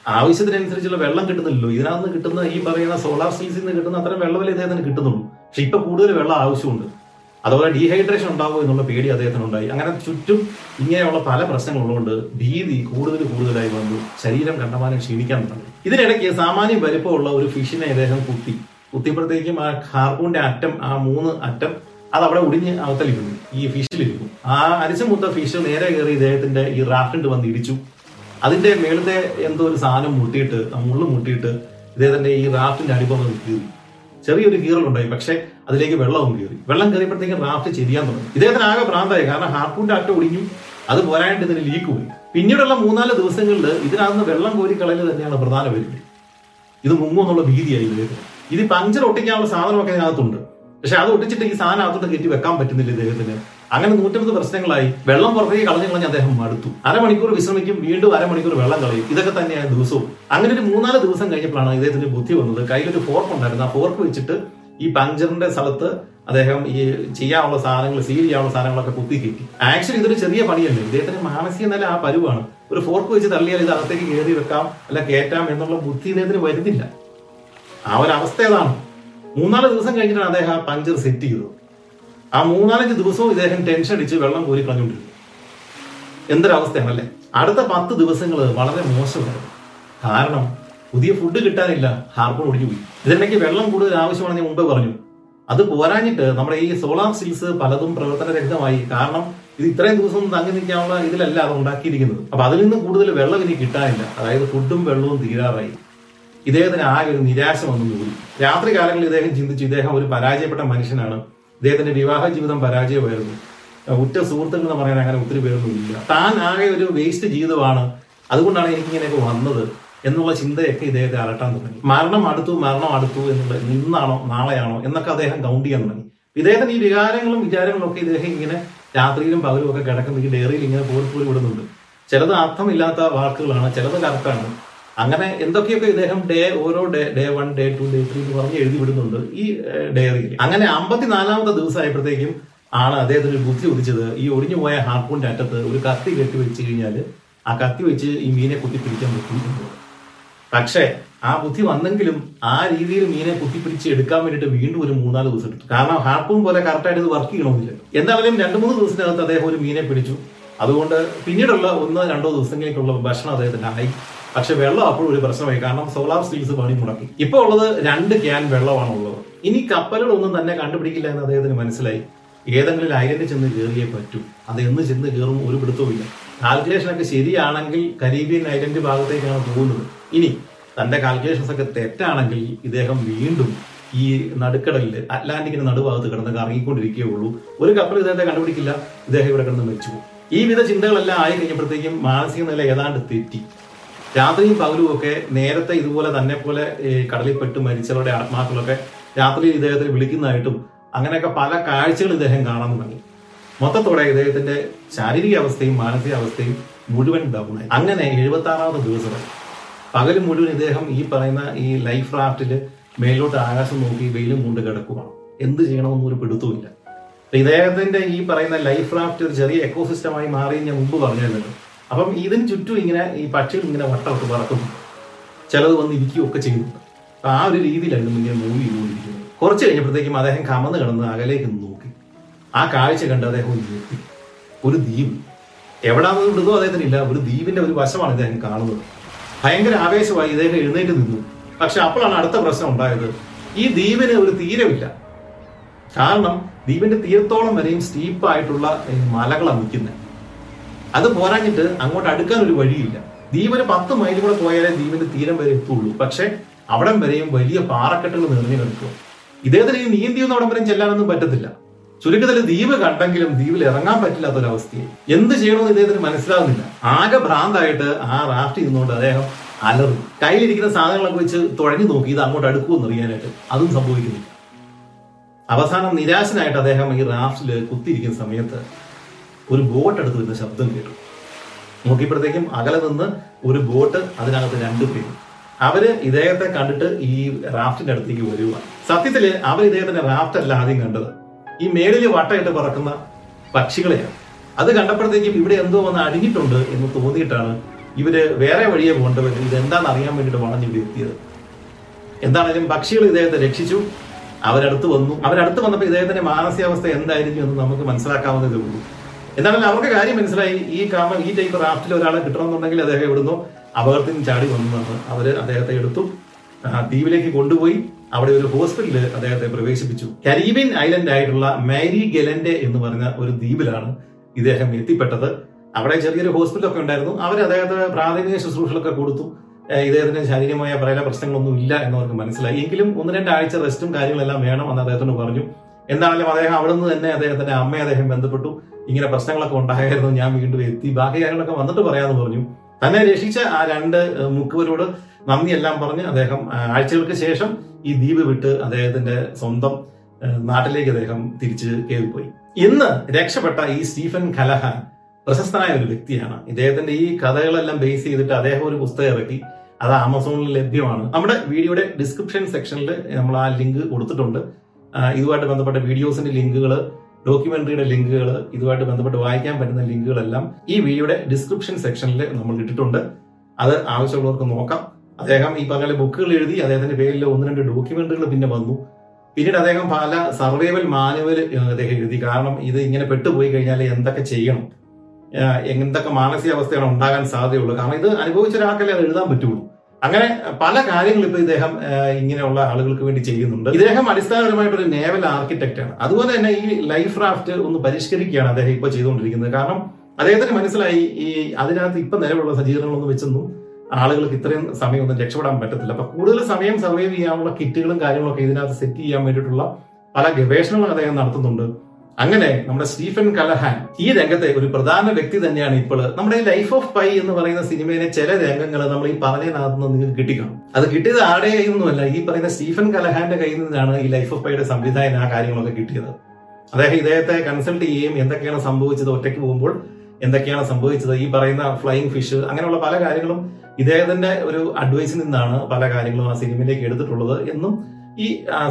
ആവശ്യത്തിനനുസരിച്ചുള്ള വെള്ളം കിട്ടുന്നില്ലല്ലോ. ഇതിനകത്ത് കിട്ടുന്ന ഈ പറയുന്ന സോളാർ സീസിൽ നിന്ന് കിട്ടുന്ന അത്രയും വെള്ളമല്ലേ ഇദ്ദേഹത്തിന് കിട്ടുന്നുള്ളൂ. പക്ഷെ ഇപ്പൊ കൂടുതൽ വെള്ളം ആവശ്യമുണ്ട്. അതുപോലെ ഡീഹൈഡ്രേഷൻ ഉണ്ടാവും എന്നുള്ള പേടി അദ്ദേഹത്തിന് ഉണ്ടായി അങ്ങനെ ചുറ്റും ഇങ്ങനെയുള്ള പല പ്രശ്നങ്ങളുള്ളതുകൊണ്ട് ഭീതി കൂടുതൽ കൂടുതലായി വന്നു. ശരീരം കണ്ടമാനം ക്ഷീണിക്കാൻ തുടങ്ങി. ഇതിനിടയ്ക്ക് സാമാന്യം വലിപ്പമുള്ള ഒരു ഫിഷിനെ അദ്ദേഹം കുത്തി. കുത്തിയപ്പോഴത്തേക്കും ആ ഹാർപ്പൂന്റെ അറ്റം ആ മൂന്ന് അറ്റം അത് അവിടെ ഒടിഞ്ഞ് അകത്തലിക്കുന്നു ഈ ഫിഷിലിരിക്കും ആ അരിച്ചമുത്ത ഫിഷ് നേരെ കയറി ഇദ്ദേഹത്തിന്റെ ഈ റാഫ്റ്റിന്റെ വന്ന് ഇടിച്ചു. അതിന്റെ മേളത്തെ എന്തോ ഒരു സാധനം മുട്ടിയിട്ട് മുള്ളു മുട്ടിയിട്ട് ഇദ്ദേഹത്തിന്റെ ഈ റാഫ്റ്റിന്റെ വന്ന് കീറി. ചെറിയൊരു കീറലുണ്ടായി പക്ഷെ അതിലേക്ക് വെള്ളവും കയറി വെള്ളം കയറിയപ്പോഴത്തേക്കും റാഫ്റ്റ് ചെരിയാൻ തുടങ്ങി. ഇദ്ദേഹത്തിന് ആകെ പ്രാന്തമായി കാരണം ഹാർപ്പൂന്റെ അറ്റ ഒടിഞ്ഞു അത് പോരായിട്ട് ഇതിന് ലീക്ക് പോയി. പിന്നീടുള്ള മൂന്നാൽ ദിവസങ്ങളിൽ ഇതിനകത്ത് വെള്ളം കോരി കളയൽ തന്നെയാണ് പ്രധാന പരിപാടി. ഇത് മുങ്ങും എന്നുള്ള ഭീതിയായി ഇദ്ദേഹത്തിന്. ഇത് പഞ്ചർ ഒട്ടിക്കാനുള്ള സാധനമൊക്കെ ഇതിനകത്തുണ്ട്. പക്ഷെ അത് ഒട്ടിച്ചിട്ട് ഈ സാധനം അകത്തോട്ട് കയറ്റി വെക്കാൻ പറ്റുന്നില്ല ഇദ്ദേഹത്തിന്. അങ്ങനെ നൂറ്റമ്പത് പ്രശ്നങ്ങളായി വെള്ളം പുറത്തേക്ക് കളഞ്ഞു കളഞ്ഞ് അദ്ദേഹം മടുത്തു. അരമണിക്കൂർ വിശ്രമിക്കും വീണ്ടും അരമണിക്കൂർ വെള്ളം കളയും. ഇതൊക്കെ തന്നെയാണ് ദിവസവും. അങ്ങനെ ഒരു മൂന്നാൽ ദിവസം കഴിഞ്ഞപ്പോഴാണ് ഇദ്ദേഹത്തിന് ബുദ്ധി വന്നത്. കയ്യിലൊരു ഫോർക്ക് ഉണ്ടായിരുന്നു. ആ ഫോർക്ക് വെച്ചിട്ട് ഈ പഞ്ചറിന്റെ സ്ഥലത്ത് അദ്ദേഹം ഈ ചെയ്യാനുള്ള സാധനങ്ങൾ സീൽ ചെയ്യാനുള്ള സാധനങ്ങളൊക്കെ കുത്തി കയറ്റി. ആക്ച്വലി ഇതൊരു ചെറിയ പണിയല്ലേ? ഇദ്ദേഹത്തിന് മാനസിക നില ആ പരുവാണ്. ഒരു ഫോർക്ക് വെച്ച് തള്ളിയാൽ ഇത് അകത്തേക്ക് കയറി വെക്കാം അല്ല കയറ്റാം എന്നുള്ള ബുദ്ധി ഇദ്ദേഹത്തിന് വരുന്നില്ല. ആ ഒരു അവസ്ഥ ഏതാണ്? മൂന്നാൽ ദിവസം കഴിഞ്ഞിട്ടാണ് അദ്ദേഹം ആ പഞ്ചർ സെറ്റ് ചെയ്തത്. ആ മൂന്നാലഞ്ച് ദിവസവും ഇദ്ദേഹം ടെൻഷൻ അടിച്ച് വെള്ളം കോരി കളഞ്ഞുകൊണ്ടിരുന്നു. എന്തൊരവസ്ഥയാണല്ലേ? അടുത്ത പത്ത് ദിവസങ്ങൾ വളരെ മോശമായിരുന്നു. കാരണം പുതിയ ഫുഡ് കിട്ടാനില്ല ഹാർബർ ഒടിഞ്ഞു പോയി. വെള്ളം കൂടുതൽ ആവശ്യമാണെന്ന് ഞാൻ മുമ്പ് പറഞ്ഞു. അത് പോരാഞ്ഞിട്ട് നമ്മുടെ ഈ സോളാർ സിൽസ് പലതും പ്രവർത്തനരഹിതമായി. കാരണം ഇത് ഇത്രയും ദിവസം തങ്ങി നിൽക്കാനുള്ള ഇതിലല്ല അത് ഉണ്ടാക്കിയിരിക്കുന്നത്. അപ്പൊ അതിൽ നിന്ന് കൂടുതൽ വെള്ളം ഇനി കിട്ടാനില്ല. അതായത് ഫുഡും വെള്ളവും തീരാറായി. ഇദ്ദേഹത്തിന് ആകെ ഒരു നിരാശ വന്നു പോയി. രാത്രി കാലങ്ങളിൽ ഇദ്ദേഹം ചിന്തിച്ചു ഇദ്ദേഹം ഒരു പരാജയപ്പെട്ട മനുഷ്യനാണ്. ഇദ്ദേഹത്തിന്റെ വിവാഹ ജീവിതം പരാജയമായിരുന്നു. ഉറ്റ സുഹൃത്തുക്കൾ എന്ന് പറയാൻ അങ്ങനെ ഒത്തിരി പേരൊന്നും ഇല്ല താൻ ആകെ ഒരു വേസ്റ്റ് ജീവിതമാണ്. അതുകൊണ്ടാണ് എനിക്ക് ഇങ്ങനെയൊക്കെ വന്നത് എന്നുള്ള ചിന്തയൊക്കെ ഇദ്ദേഹത്തെ അലട്ടാൻ തുടങ്ങി. മരണം അടുത്തു മരണം അടുത്തു എന്നുള്ള ഇന്നാണോ നാളെയാണോ എന്നൊക്കെ അദ്ദേഹം കൗണ്ട് ചെയ്യാൻ തുടങ്ങി. ഇദ്ദേഹത്തിന് ഈ വികാരങ്ങളും വിചാരങ്ങളും ഒക്കെ ഇദ്ദേഹം ഇങ്ങനെ രാത്രിയിലും പകലും ഒക്കെ കിടക്കുന്ന ഈ ഡയറിയിൽ ഇങ്ങനെ പോലും പോലും വിടുന്നുണ്ട്. ചിലത് അർത്ഥമില്ലാത്ത വാക്കുകളാണ് ചിലത് കറക്റ്റാണ് അങ്ങനെ എന്തൊക്കെയൊക്കെ ഇദ്ദേഹം ഡേ ഓരോ day day one day two day three എന്ന് പറഞ്ഞ് എഴുതി വിടുന്നുണ്ട് ഈ ഡയറിയിൽ. അങ്ങനെ അമ്പത്തിനാലാമത്തെ ദിവസമായപ്പോഴത്തേക്കും ആണ് അദ്ദേഹത്തിന് ബുദ്ധി ഉദിച്ചത് ഈ ഒടിഞ്ഞു പോയ ഹാർപ്പൂണിന്റെ അറ്റത്ത് ഒരു കത്തി കെട്ടി വെച്ച് കഴിഞ്ഞാൽ ആ കത്തി വെച്ച് ഈ മീനെ കുത്തിപ്പിടിക്കാൻ പറ്റും എന്നുള്ളത്. പക്ഷേ ആ ബുദ്ധി വന്നെങ്കിലും ആ രീതിയിൽ മീനെ കുത്തിപ്പിടിച്ച് എടുക്കാൻ വേണ്ടിയിട്ട് വീണ്ടും ഒരു മൂന്നാൽ ദിവസം എടുത്തു. കാരണം ഹാർപ്പൂൺ പോലെ കറക്റ്റായിട്ട് ഇത് വർക്ക് ചെയ്യണമെന്നില്ല. എന്തായാലും രണ്ട് മൂന്ന് ദിവസത്തിനകത്ത് അദ്ദേഹം ഒരു മീനെ പിടിച്ചു. അതുകൊണ്ട് പിന്നീടുള്ള ഒന്നോ രണ്ടോ ദിവസങ്ങളിലേക്കുള്ള ഭക്ഷണം അദ്ദേഹത്തിന് ആയി. പക്ഷെ വെള്ളം അപ്പോഴും ഒരു പ്രശ്നമായി. കാരണം സോളാർ സ്റ്റീൽസ് പണി മുടക്കി. ഇപ്പൊ ഉള്ളത് രണ്ട് ക്യാൻ വെള്ളമാണ് ഉള്ളത് ഇനി കപ്പലുകളൊന്നും തന്നെ കണ്ടുപിടിക്കില്ല എന്ന് അദ്ദേഹത്തിന് മനസ്സിലായി. ഏതെങ്കിലും ലൈനിൽ ചെന്ന് കയറിയേ പറ്റൂ. അത് എന്ന് ചെന്ന് കയറും ഒരു പിടുത്തവുമില്ല. കാൽക്കുലേഷൻ ഒക്കെ ശരിയാണെങ്കിൽ കരീബിയൻ ഐലൻഡ് ഭാഗത്തേക്കാണ് പോകുന്നത്. ഇനി തന്റെ കാൽക്കുലേഷൻസ് ഒക്കെ തെറ്റാണെങ്കിൽ ഇദ്ദേഹം വീണ്ടും ഈ നടുക്കടലിൽ അറ്റ്ലാന്റിക്കിന്റെ നടുഭാഗത്ത് കിടന്ന് കറങ്ങിക്കൊണ്ടിരിക്കുകയുള്ളൂ. ഒരു കപ്പൽ ഇദ്ദേഹത്തെ കണ്ടുപിടിക്കില്ല. ഇദ്ദേഹം ഇവിടെ കിടന്ന് മരിച്ചു പോകും ഈ വിധ ചിന്തകളെല്ലാം ആയി കഴിഞ്ഞപ്പോഴത്തേക്കും മാനസിക നില ഏതാണ്ട് തെറ്റി. രാത്രിയും പകലും ഒക്കെ നേരത്തെ ഇതുപോലെ തന്നെ പോലെ ഈ കടലിൽ പെട്ട് മരിച്ചവരുടെ ആത്മാക്കളൊക്കെ രാത്രി ഇദ്ദേഹത്തെ വിളിക്കുന്നതായിട്ടും അങ്ങനെയൊക്കെ പല കാഴ്ചകൾ ഇദ്ദേഹം കാണാൻ തുടങ്ങി. മൊത്തത്തോടെ ഇദ്ദേഹത്തിന്റെ ശാരീരിക അവസ്ഥയും മാനസിക അവസ്ഥയും മുഴുവൻ ഡൗൺ ആയി അങ്ങനെ എഴുപത്തി ആറാമത്തെ ദിവസം. പകൽ മുഴുവൻ ഇദ്ദേഹം ഈ പറയുന്ന ഈ ലൈഫ് റാഫ്റ്റിൽ മേലോട്ട് ആകാശം നോക്കി വെയിലും കൊണ്ട് കിടക്കുവാണ്. എന്ത് ചെയ്യണമെന്നും ഒരു പിടുത്തുമില്ല ഇദ്ദേഹത്തിന്റെ ഈ പറയുന്ന ലൈഫ് റാഫ്റ്റ് ഒരു ചെറിയ എക്കോസിസ്റ്റമായി മാറി ഞാൻ മുമ്പ് പറഞ്ഞിരുന്നത്. അപ്പം ഇതിന് ചുറ്റും ഇങ്ങനെ ഈ പക്ഷികൾ ഇങ്ങനെ വട്ടമിട്ട് പറക്കും ചിലത് വന്ന് ഇരിക്കുകയൊക്കെ ചെയ്യുന്നുണ്ട് ആ ഒരു രീതിയിലായിരുന്നു ഇങ്ങനെ മൂവ് ചെയ്തുകൊണ്ടിരിക്കുന്നത്. കുറച്ച് കഴിഞ്ഞപ്പോഴത്തേക്കും അദ്ദേഹം കമന്ന് കിടന്ന് അകലേക്ക് നോക്കി. ആ കാഴ്ച കണ്ട് അദ്ദേഹം ഒരു നിർത്തി ഒരു ദ്വീപ്. എവിടാണെന്ന് അദ്ദേഹത്തിന് ഇല്ല. ഒരു ദ്വീപിന്റെ ഒരു വശമാണ് ഇദ്ദേഹം കാണുന്നത്. ഭയങ്കര ആവേശമായി ഇദ്ദേഹം എഴുന്നേറ്റ് നിന്നു. പക്ഷെ അപ്പോഴാണ് അടുത്ത പ്രശ്നം ഉണ്ടായത്. ഈ ദ്വീപിന് ഒരു തീരമില്ല. കാരണം ദ്വീപിന്റെ തീരത്തോളം വരെയും സ്റ്റീപ്പായിട്ടുള്ള മലകളാണ് നിൽക്കുന്നത്. അത് പോരാഞ്ഞിട്ട് അങ്ങോട്ട് അടുക്കാൻ ഒരു വഴിയില്ല. ദ്വീപിന് പത്ത് മൈൽ കൂടെ പോയാലേ ദ്വീപിന്റെ തീരം വരെ എത്തുള്ളൂ. പക്ഷെ അവിടം വരെയും വലിയ പാറക്കെട്ടുകൾ നിറഞ്ഞു കിടക്കുക ഇദ്ദേഹത്തിന് ഈ നീന്തിയൊന്നും അവിടം വരെയും ചെല്ലാനൊന്നും പറ്റത്തില്ല. ചുരുക്കത്തിൽ ദ്വീപ് കണ്ടെങ്കിലും ദ്വീപിൽ ഇറങ്ങാൻ പറ്റില്ലാത്തൊരവസ്ഥയെ എന്ത് ചെയ്യണമെന്ന് ഇദ്ദേഹത്തിന് മനസ്സിലാവുന്നില്ല. ആകെ ഭ്രാന്തായിട്ട് ആ റാഫ്റ്റ് ഇരുന്നുകൊണ്ട് അദ്ദേഹം അലറി. കയ്യിലിരിക്കുന്ന സാധനങ്ങളൊക്കെ വെച്ച് തുഴഞ്ഞു നോക്കി ഇത് അങ്ങോട്ട് അടുക്കുമെന്ന് അറിയാനായിട്ട് അതും സംഭവിക്കുന്നില്ല. അവസാനം നിരാശനായിട്ട് അദ്ദേഹം ഈ റാഫ്റ്റിൽ കുത്തിയിരിക്കുന്ന സമയത്ത് ഒരു ബോട്ട് അടുത്ത് വരുന്ന ശബ്ദം കേട്ടു. നോക്കിയപ്പോഴത്തേക്കും അകലെ നിന്ന് ഒരു ബോട്ട് അതിനകത്ത് രണ്ടു പേര്. അവർ ഇദ്ദേഹത്തെ കണ്ടിട്ട് ഈ റാഫ്റ്റിന്റെ അടുത്തേക്ക് വരിക സത്യത്തിൽ അവർ ഇദ്ദേഹത്തിന്റെ റാഫ്റ്റ് അല്ല ആദ്യം കണ്ടത്. ഈ മേളിൽ വട്ടയിട്ട് പറക്കുന്ന പക്ഷികളെയാണ്. അത് കണ്ടപ്പോഴത്തേക്കും ഇവിടെ എന്തോ വന്ന് അടിഞ്ഞിട്ടുണ്ട് എന്ന് തോന്നിയിട്ടാണ് ഇവർ വേറെ വഴിയെ പോകേണ്ടവർ ഇത് എന്താണെന്ന് അറിയാൻ വേണ്ടിയിട്ട് വളഞ്ഞ് ഇവിടെ എത്തിയത്. എന്താണെങ്കിലും പക്ഷികൾ ഇദ്ദേഹത്തെ രക്ഷിച്ചു. അവരടുത്ത് വന്നു. അവരടുത്ത് വന്നപ്പോൾ ഇദ്ദേഹത്തിന്റെ മാനസികാവസ്ഥ എന്തായിരിക്കും എന്ന് നമുക്ക് മനസ്സിലാക്കാവുന്നതേ ഉള്ളൂ. എന്താണെങ്കിലും അവർക്ക് കാര്യം മനസ്സിലായി. ഈ കാമ ഈ ടൈപ്പ് റാഫ്റ്റിൽ ഒരാളെ കിട്ടണമെന്നുണ്ടെങ്കിൽ അദ്ദേഹം എവിടുന്നു അപകടത്തിൽ ചാടി വന്നതാണ് അവർ അദ്ദേഹത്തെ എടുത്തു. ദ്വീപിലേക്ക് കൊണ്ടുപോയി. അവിടെ ഒരു ഹോസ്പിറ്റലിൽ അദ്ദേഹത്തെ പ്രവേശിപ്പിച്ചു. കരീബിയൻ ഐലൻഡ് ആയിട്ടുള്ള മാരി ഗെലൻഡെ എന്ന് പറഞ്ഞ ഒരു ദ്വീപിലാണ് ഇദ്ദേഹം എത്തിപ്പെട്ടത്. അവിടെ ചെറിയൊരു ഹോസ്പിറ്റലൊക്കെ ഉണ്ടായിരുന്നു. അവർ അദ്ദേഹത്തെ പ്രാഥമിക ശുശ്രൂഷകളൊക്കെ കൊടുത്തു. ഇദ്ദേഹത്തിന് ശാരീരികമായ പല പ്രശ്നങ്ങളൊന്നും ഇല്ല എന്നവർക്ക് മനസ്സിലായി. എങ്കിലും ഒന്ന് രണ്ടാഴ്ച റെസ്റ്റും കാര്യങ്ങളെല്ലാം വേണം എന്ന് അദ്ദേഹത്തിന് പറഞ്ഞു. എന്താണെങ്കിലും അദ്ദേഹം അവിടെ നിന്ന് തന്നെ അദ്ദേഹത്തിന്റെ അമ്മയെ അദ്ദേഹം ബന്ധപ്പെട്ടു. ഇങ്ങനെ പ്രശ്നങ്ങളൊക്കെ ഉണ്ടായിരുന്നു. ഞാൻ വീണ്ടും എത്തി. ബാക്കി കാര്യങ്ങളൊക്കെ വന്നിട്ട് പറയാമെന്ന് പറഞ്ഞു. തന്നെ രക്ഷിച്ച ആ രണ്ട് മുക്കുവരോട് നന്ദിയെല്ലാം പറഞ്ഞ് അദ്ദേഹം ആഴ്ചകൾക്ക് ശേഷം ഈ ദ്വീപ് വിട്ട് അദ്ദേഹത്തിന്റെ സ്വന്തം നാട്ടിലേക്ക് അദ്ദേഹം തിരിച്ച് കയറിപ്പോയി. ഇന്ന് രക്ഷപ്പെട്ട ഈ സ്റ്റീഫൻ കലഹാൻ പ്രശസ്തനായ ഒരു വ്യക്തിയാണ്. ഇദ്ദേഹത്തിന്റെ ഈ കഥകളെല്ലാം ബേസ് ചെയ്തിട്ട് അദ്ദേഹം ഒരു പുസ്തകം ഇറക്കി. അത് ആമസോണിൽ ലഭ്യമാണ്. നമ്മുടെ വീഡിയോയുടെ ഡിസ്ക്രിപ്ഷൻ സെക്ഷനിൽ നമ്മൾ ആ ലിങ്ക് കൊടുത്തിട്ടുണ്ട്. ഇതുമായിട്ട് ബന്ധപ്പെട്ട വീഡിയോസിന്റെ ലിങ്കുകൾ ഡോക്യുമെന്ററിയുടെ ലിങ്കുകൾ ഇതുമായിട്ട് ബന്ധപ്പെട്ട് വായിക്കാൻ പറ്റുന്ന ലിങ്കുകളെല്ലാം ഈ വീഡിയോയുടെ ഡിസ്ക്രിപ്ഷൻ സെക്ഷനിൽ നമ്മൾ ഇട്ടിട്ടുണ്ട്. അത് ആവശ്യമുള്ളവർക്ക് നോക്കാം. അദ്ദേഹം ഈ പറഞ്ഞ ബുക്കുകൾ എഴുതി അദ്ദേഹത്തിന്റെ പേരിൽ ഒന്ന് രണ്ട് ഡോക്യുമെന്ററികൾ പിന്നെ വന്നു. പിന്നീട് അദ്ദേഹം പല സർവൈവൽ മാനുവൽ അദ്ദേഹം എഴുതി. കാരണം ഇത് ഇങ്ങനെ പെട്ടുപോയി കഴിഞ്ഞാൽ എന്തൊക്കെ ചെയ്യണം? എന്തൊക്കെ മാനസികാവസ്ഥയാണ് ഉണ്ടാകാൻ സാധ്യതയുള്ളൂ കാരണം ഇത് അനുഭവിച്ച ഒരാൾക്കല്ലേ അത് എഴുതാൻ പറ്റുള്ളൂ. അങ്ങനെ പല കാര്യങ്ങൾ ഇപ്പൊ ഇദ്ദേഹം ഇങ്ങനെയുള്ള ആളുകൾക്ക് വേണ്ടി ചെയ്യുന്നുണ്ട്. ഇദ്ദേഹം അടിസ്ഥാനപരമായിട്ട് ഒരു നേവൽ ആർക്കിടെക്റ്റ് ആണ്. അതുപോലെ തന്നെ ഈ ലൈഫ് റാഫ്റ്റ് ഒന്ന് പരിഷ്കരിക്കുകയാണ് അദ്ദേഹം ഇപ്പൊ ചെയ്തുകൊണ്ടിരിക്കുന്നത്. കാരണം അദ്ദേഹത്തിന് മനസ്സിലായി ഈ അതിനകത്ത് ഇപ്പൊ നിലവിലുള്ള സജ്ജീകരണങ്ങളൊന്നും വെച്ചൊന്നും ആളുകൾക്ക് ഇത്രയും സമയം ഒന്നും രക്ഷപ്പെടാൻ പറ്റത്തില്ല. അപ്പൊ കൂടുതൽ സമയം സർവൈവ് ചെയ്യാനുള്ള കിറ്റുകളും കാര്യങ്ങളൊക്കെ ഇതിനകത്ത് സെറ്റ് ചെയ്യാൻ വേണ്ടിയിട്ടുള്ള പല ഗവേഷണങ്ങളും അദ്ദേഹം നടത്തുന്നുണ്ട്. അങ്ങനെ നമ്മുടെ സ്റ്റീഫൻ കലഹാൻ ഈ രംഗത്തെ ഒരു പ്രധാന വ്യക്തി തന്നെയാണ് ഇപ്പോൾ നമ്മുടെ ഈ ലൈഫ് ഓഫ് പൈ എന്ന് പറയുന്ന സിനിമയിലെ ചില രംഗങ്ങൾ നമ്മൾ ഈ പറഞ്ഞതിനകത്ത് നിന്ന് നിങ്ങൾക്ക് കിട്ടിക്കണം. അത് കിട്ടിയത് ആടെ കയ്യിൽ നിന്നുമല്ല ഈ പറയുന്ന സ്റ്റീഫൻ കലഹാന്റെ കയ്യിൽ നിന്നാണ് ഈ ലൈഫ് ഓഫ് പൈയുടെ സംവിധായകൻ ആ കാര്യങ്ങളൊക്കെ കിട്ടിയത്. അദ്ദേഹം ഇദ്ദേഹത്തെ കൺസൾട്ട് ചെയ്യുകയും എന്തൊക്കെയാണ് സംഭവിച്ചത് ഒറ്റയ്ക്ക് പോകുമ്പോൾ എന്തൊക്കെയാണ് സംഭവിച്ചത് ഈ പറയുന്ന ഫ്ലൈയിങ് ഫിഷ് അങ്ങനെയുള്ള പല കാര്യങ്ങളും ഇദ്ദേഹത്തിന്റെ ഒരു അഡ്വൈസിൽ നിന്നാണ് പല കാര്യങ്ങളും ആ സിനിമയിലേക്ക് എടുത്തിട്ടുള്ളത് എന്നും ഈ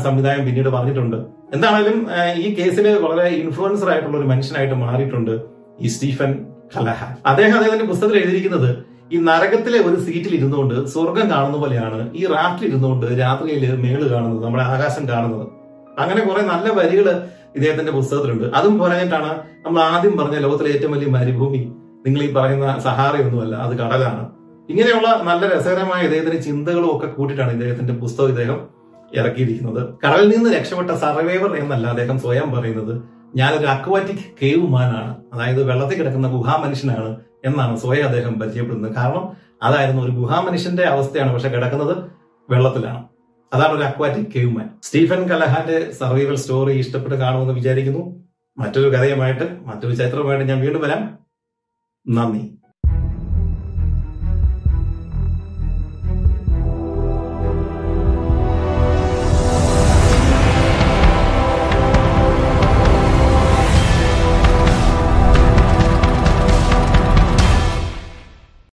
സംവിധായം പിന്നീട് പറഞ്ഞിട്ടുണ്ട്. എന്താണേലും ഈ കേസിൽ വളരെ ഇൻഫ്ലുവൻസർ ആയിട്ടുള്ള ഒരു മനുഷ്യനായിട്ട് മാറിയിട്ടുണ്ട് ഈ സ്റ്റീഫൻ കലഹ അദ്ദേഹം അദ്ദേഹത്തിന്റെ പുസ്തകത്തിൽ എഴുതിയിരിക്കുന്നത് ഈ നരകത്തിലെ ഒരു സീറ്റിൽ ഇരുന്നുകൊണ്ട് സ്വർഗം കാണുന്ന പോലെയാണ് ഈ രാത്രി ഇരുന്നുകൊണ്ട് രാത്രിയിൽ മേൾ കാണുന്നത് നമ്മുടെ ആകാശം കാണുന്നത്. അങ്ങനെ കുറെ നല്ല വരികൾ ഇദ്ദേഹത്തിന്റെ പുസ്തകത്തിലുണ്ട്. അതും പറഞ്ഞിട്ടാണ് നമ്മൾ ആദ്യം പറഞ്ഞ ലോകത്തിലെ ഏറ്റവും വലിയ മരുഭൂമി നിങ്ങൾ ഈ പറയുന്ന സഹാറയൊന്നുമല്ല അത് കടലാണ്. ഇങ്ങനെയുള്ള നല്ല രസകരമായ ഇദ്ദേഹത്തിന്റെ ചിന്തകളും ഒക്കെ കൂട്ടിയിട്ടാണ് ഇദ്ദേഹത്തിന്റെ പുസ്തകം ഇദ്ദേഹം ഇറക്കിയിരിക്കുന്നത്. കടലിൽ നിന്ന് രക്ഷപ്പെട്ട സർവൈവർ എന്നല്ല അദ്ദേഹം സ്വയം പറയുന്നത്. ഞാനൊരു അക്വാറ്റിക് കേവ് മാനാണ്. അതായത് വെള്ളത്തിൽ കിടക്കുന്ന ഗുഹാമനുഷ്യനാണ് എന്നാണ് സ്വയം അദ്ദേഹം പരിചയപ്പെടുന്നത്. കാരണം അതായിരുന്നു ഒരു ഗുഹാമനുഷ്യന്റെ അവസ്ഥയാണ് പക്ഷെ കിടക്കുന്നത് വെള്ളത്തിലാണ്. അതാണ് ഒരു അക്വാറ്റിക് കേവ് മാൻ. സ്റ്റീഫൻ കലഹാന്റെ സർവൈവൽ സ്റ്റോറി ഇഷ്ടപ്പെട്ട് കാണുമെന്ന് വിചാരിക്കുന്നു. മറ്റൊരു കഥയുമായിട്ട് മറ്റൊരു ചരിത്രമായിട്ട് ഞാൻ വീണ്ടും വരാം. നന്ദി.